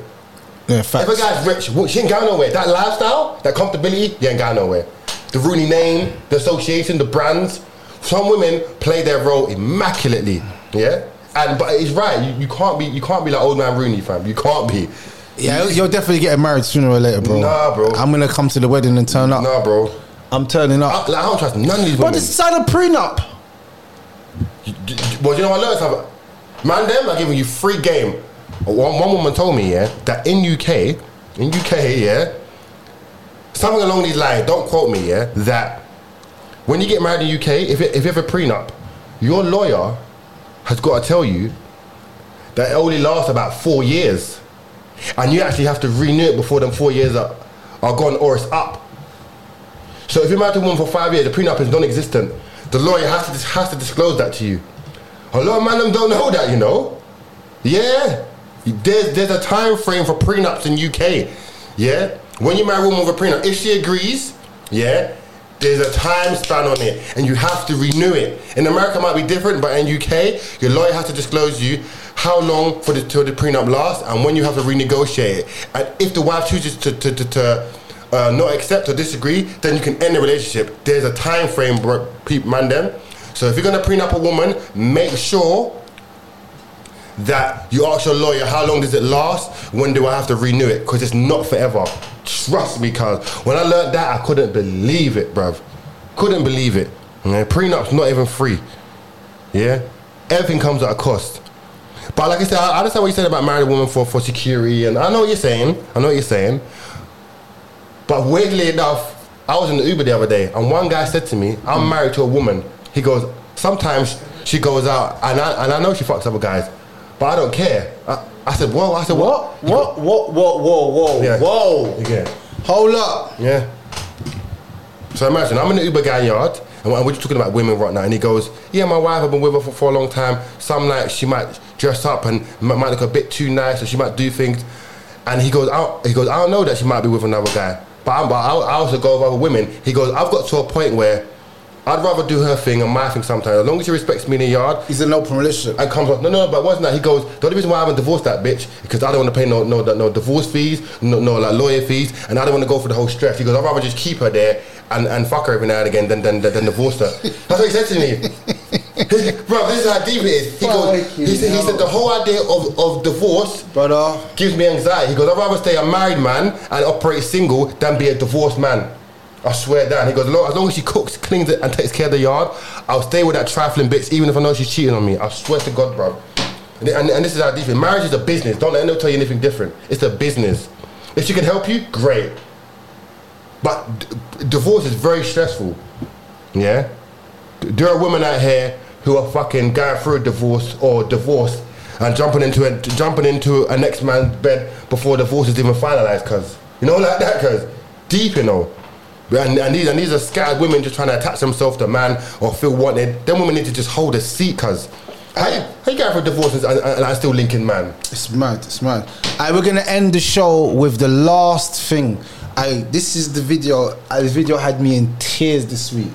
Yeah, If a guy's rich, well, she ain't going nowhere. That lifestyle, that comfortability, you ain't going nowhere. The Rooney name, the association, the brands. Some women play their role immaculately, yeah. And but it's right. You, you can't be you can't be like old man Rooney, fam. You can't be. Yeah, you're definitely getting married sooner or later, bro. Nah, bro. I'm gonna come to the wedding and turn up. Nah, bro. I'm turning I, up. like, I don't trust none of these But women. it's sign a prenup. Well, you know what I learned something. Man, them are giving you free game. One, one woman told me, yeah, that in UK, in UK, yeah, something along these lines. Don't quote me, yeah, that when you get married in UK, if it, if you have a prenup, your lawyer has got to tell you that it only lasts about four years, and you actually have to renew it before them four years are, are gone or it's up. So if you're married to a woman for five years, the prenup is non-existent. The lawyer has to has to disclose that to you. A lot of them don't know that, you know. Yeah, there's there's a time frame for prenups in UK. Yeah, when you marry a woman with a prenup, if she agrees, yeah, there's a time span on it, and you have to renew it. In America, it might be different, but in UK, your lawyer has to disclose you how long for the till the prenup lasts, and when you have to renegotiate it. And if the wife chooses to to, to, to uh, not accept or disagree, then you can end the relationship. There's a time frame, bro, man. Them. So if you're gonna prenup a woman, make sure that you ask your lawyer how long does it last, when do I have to renew it, because it's not forever. Trust me, cuz when I learned that, I couldn't believe it, bruv. Couldn't believe it. Yeah, prenup's not even free. Yeah, everything comes at a cost. But like I said, I understand what you said about married a woman for, for security, and I know what you're saying. I know what you're saying. But weirdly enough, I was in the Uber the other day, and one guy said to me, "I'm married to a woman." He goes, "Sometimes she goes out, and I and I know she fucks other guys, but I don't care." I, I said, "Whoa!" I said, What? What? What? Whoa! Whoa! Whoa! Yeah. Whoa! Yeah, Hold up! yeah. So imagine I'm in the Uber guy yard, and we're just talking about women right now, and he goes, "Yeah, my wife, I've been with her for, for a long time. Some nights she might dress up and m- might look a bit too nice, or she might do things." And he goes, I, he goes, I don't know that she might be with another guy, but, I'm, but I, I also go with other women. He goes, I've got to a point where I'd rather do her thing and my thing sometimes, as long as she respects me in the yard. He's in an open relationship. And comes up, no, no, but wasn't that? He goes, the only reason why I haven't divorced that bitch because I don't want to pay no, no, no divorce fees, no, no like lawyer fees, and I don't want to go for the whole stress. He goes, I'd rather just keep her there and, and fuck her every now and again than, than, than divorce her. That's what he said to me. Bro, this is how deep it is. He goes, he said, he said the whole idea of, of divorce Brother. gives me anxiety. He goes, I'd rather stay a married man and operate single than be a divorced man. I swear down. He goes, "Lo- as long as she cooks, cleans it, and takes care of the yard, I'll stay with that trifling bitch, even if I know she's cheating on me. I swear to God, bro. And, and, and this is it is. Marriage is a business. Don't let anyone tell you anything different. It's a business. If she can help you, great. But d- divorce is very stressful. Yeah? There are women out here who are fucking going through a divorce or divorced and jumping into a, jumping into a next man's bed before divorce is even finalized, cuz. You know, like that, cuz. Deep, you know. And, and, these, and these are scattered women just trying to attach themselves to a man or feel wanted. Them women need to just hold a seat, cuz. How you, how you going for a divorce and, and, and I'm still linking man? It's mad. It's mad. Alright, we're gonna end the show with the last thing. I this is the video. Uh, this video had me in tears this week,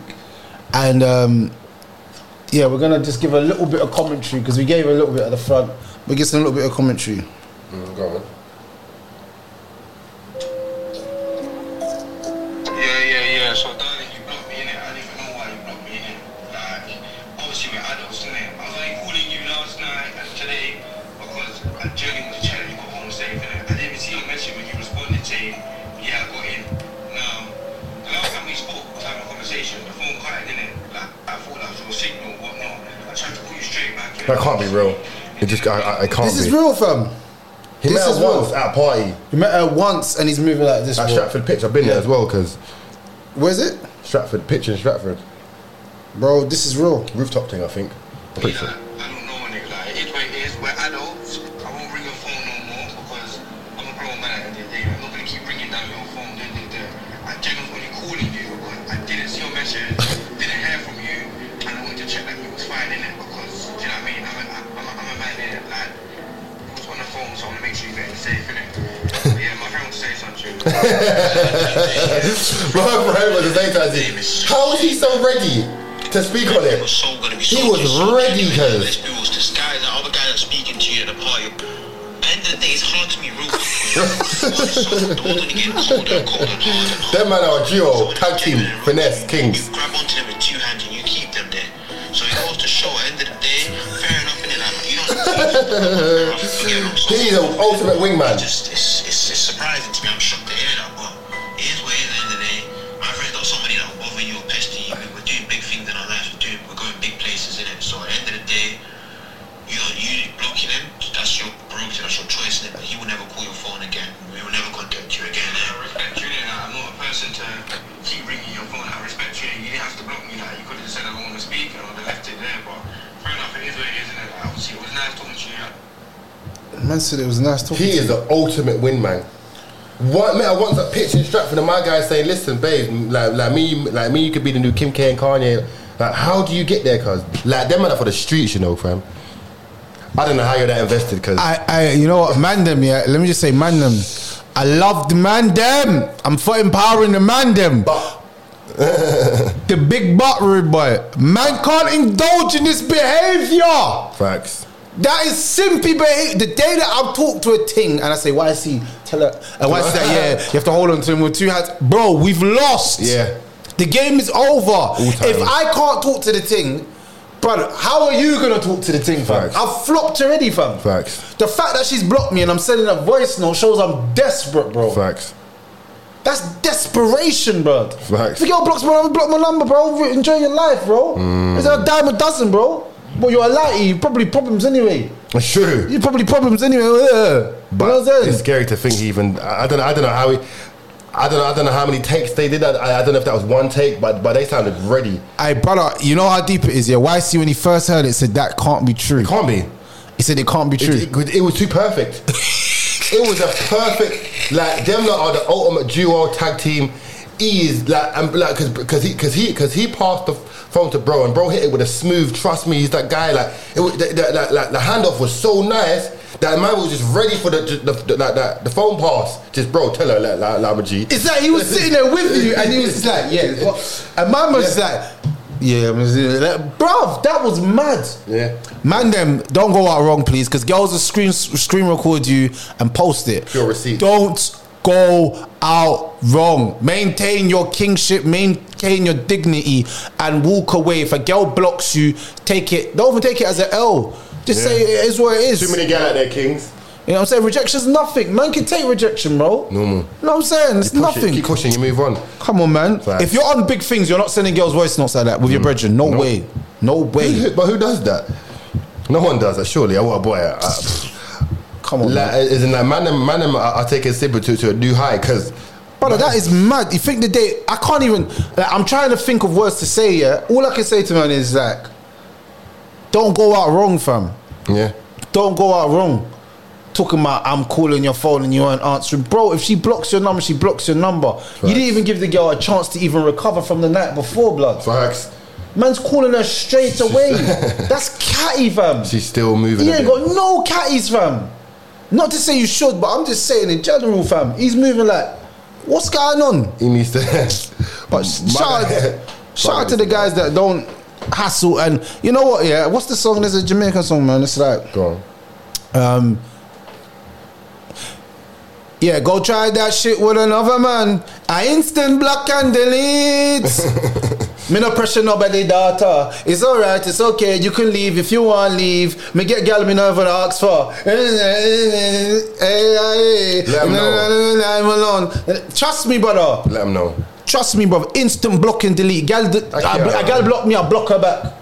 and um, yeah, we're gonna just give a little bit of commentary because we gave a little bit at the front. We get a little bit of commentary. Mm, That can't be real. It just, I, I, I can't This be. is real, fam. He this met is her real. once at a party You met her once and he's moving like this. at bro. Stratford Pitch. I've been there as well, because Where's it, Stratford Pitch in Stratford. bro? This is real. Rooftop thing, I think. I'm pretty sure. I don't know, nigga. Like, it is what it is. We're adults. I won't ring your phone no more because I'm a grown man at the end of the day. I'm not gonna keep ringing down your phone. Da, da, da. I genuinely calling you, but I didn't see your message, (laughs) didn't hear from you, and I wanted to check that you was fine in it because, do you know what I mean? I'm a, I'm a, I'm a man in it. Like, you was on the phone, so I want to make sure you're getting safe in it. (laughs) yeah, my friend wants to say something. My friend was the same time. How was he so ready to speak on It it? was so gonna He was ready, cuz. Let's be honest, this guy, the other guy that's speaking to you at the party. The end of the day, it's hard to be the more (laughs) that you get colder and colder and harder. Them man are a duo, tag team, finesse, kings. Grab onto them He's an ultimate wingman. Man said it was nice talking. He is the ultimate wingman. What met her once at pitch in Stratford, and my guy saying, "Listen, babe, like, like me, like me, you could be the new Kim K and Kanye. Like, how do you get there? Cause like them man are for the streets, you know, fam. I don't know how you're that invested, cause I, I, you know what, man them, yeah. Let me just say, man them. I love the man them. I'm for empowering the man them. but (laughs) The big butt rude boy. Man can't indulge in this behavior. facts. That is simply behavior. The day that I've talked to a ting and I say, why is he?" tell her, and why see that, yeah, you have to hold on to him with two hands. Bro, we've lost. Yeah. The game is over. If I can't talk to the ting, brother, how are you gonna talk to the ting, fam? Facts. I've flopped already, fam. Facts. The fact that she's blocked me and I'm sending a voice note shows I'm desperate, bro. Facts. That's desperation, bro. Facts. If a girl blocks me, I block my number, bro. Enjoy your life, bro. Mm. It's a dime a dozen, bro. But you're a lighty, you probably problems anyway. It's (laughs) true. You probably problems anyway. Uh, uh. Yeah. But you know what I'm it's scary to think he even. I I don't know. I don't know how he. I don't know. I don't know how many takes they did. I, I don't know if that was one take, but but they sounded ready. Hey, brother, you know how deep it is, yeah? YC, when he first heard it, said that can't be true. Can't be. He said it can't be true. It, it, it was too perfect. (laughs) it was a perfect like them lot are the ultimate duo tag team. Is like and like because because he because he because he passed the phone to bro and bro hit it with a smooth. Trust me, he's that guy. Like it was the, the, like, the handoff was so nice that man was just ready for the the, the, like, the, the phone pass. Just bro, tell her like like, like G. It's like he was (laughs) sitting there with you and he was like, yeah. (laughs) what? And man was just like, yeah, like, bruv, that was mad. Yeah. Man, them don't go out wrong, please, because girls will screen screen record you and post it. Pure receipt. Don't go out wrong. Maintain your kingship, maintain your dignity, and walk away. If a girl blocks you, take it. Don't even take it as an L. Just Yeah. say it is what it is. Too many gal out there, kings. You know what I'm saying? Rejection's nothing. Man can take rejection, bro. Normal. You know what I'm saying? It's Push it, nothing. keep pushing, you move on. Come on, man. Facts. If you're on big things, you're not sending girls voice notes like that with your brethren. No, No. way. No way. But who does that? No one does that, surely. I want a boy. Uh, Come on, like, man. isn't that man? Them, man, them are, are taking Sibba to, to a new high because. Brother, that is mad. You think the day I can't even. Like, I'm trying to think of words to say. Yeah, all I can say to man is like, don't go out wrong, fam. Yeah. Don't go out wrong. Talking about I'm calling your phone and you aren't answering, bro. If she blocks your number, she blocks your number. You didn't even give the girl a chance to even recover from the night before, blood. Facts. Man's calling her straight away. (laughs) That's catty, fam. She's still moving. He ain't got no catties, fam. Not to say you should, but I'm just saying in general, fam. He's moving like, what's going on? He needs to. (laughs) But shout out, shout out to the guys that don't hassle. And you know what? Yeah, what's the song? There's a Jamaican song, man. It's like, Go on. um, yeah, go try that shit with another man. I instant block and delete. (laughs) Me no pressure nobody daughter. It's alright, it's okay. You can leave if you want to leave. Me get gal me never ask for. Let 'em know. I'm alone. Trust me, brother. Let him know. Trust me, brother. Instant block and delete. Gal, I, can't. gal block me, I block her back.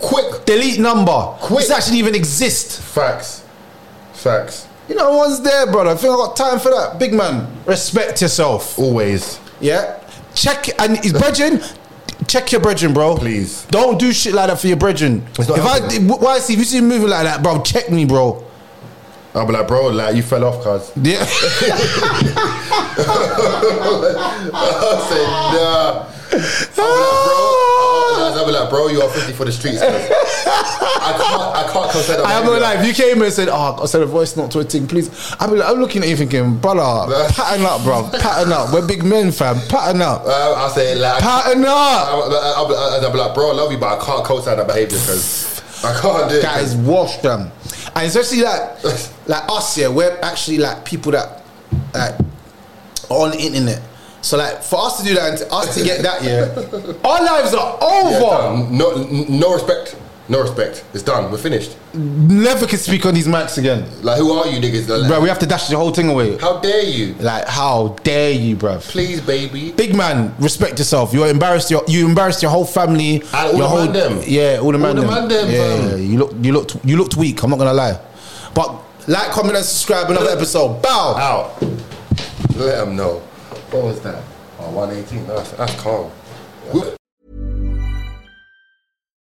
Quick. Delete number. Quick. This actually even exist. Facts. Facts. You know, one's there, brother. I think I got time for that. Big man, respect yourself. Always. Yeah. Check and his brethren. Check your brethren, bro. Please. Don't do shit like that for your brethren. If I why see if you see me moving like that, bro, check me, bro. I'll be like, bro, like you fell off, cuz. (laughs) Yeah. I'll say, nah. I'll be like, bro. I'll be like, bro, you are 50 for the streets, cuz. I can't, I can't consider I am behavior. alive. You came and said, "Oh, I said a voice not to a thing, please." I'm, like, I'm looking at you thinking, brother, (laughs) pattern up, bro, pattern up. We're big men, fam. Pattern up, Uh, I'll say, like, pattern up. I'll, I'll, be- like, bro, I love you, but I can't co-sign that behavior because I can't do it. Guys, wash them, and especially like (laughs) like us here, we're actually like people that like are on the internet. So like for us to do that and to us to get that, yeah, (laughs) our lives are over. done. no, no respect. No respect. It's done. We're finished. Never can speak on these mics again, Like, who are you niggas? Like, bro. We have to dash the whole thing away. How dare you? Like, how dare you, bro? Please, baby. Big man, respect yourself. You're embarrassed your you embarrassed your whole family. And all your whole them. Yeah, all the All man the them. them, yeah, yeah, you look you looked you looked weak. I'm not gonna lie. But like, comment, and subscribe. Another episode. Bow. Out. Let them know. What was that? Oh, 118. That's, that's calm.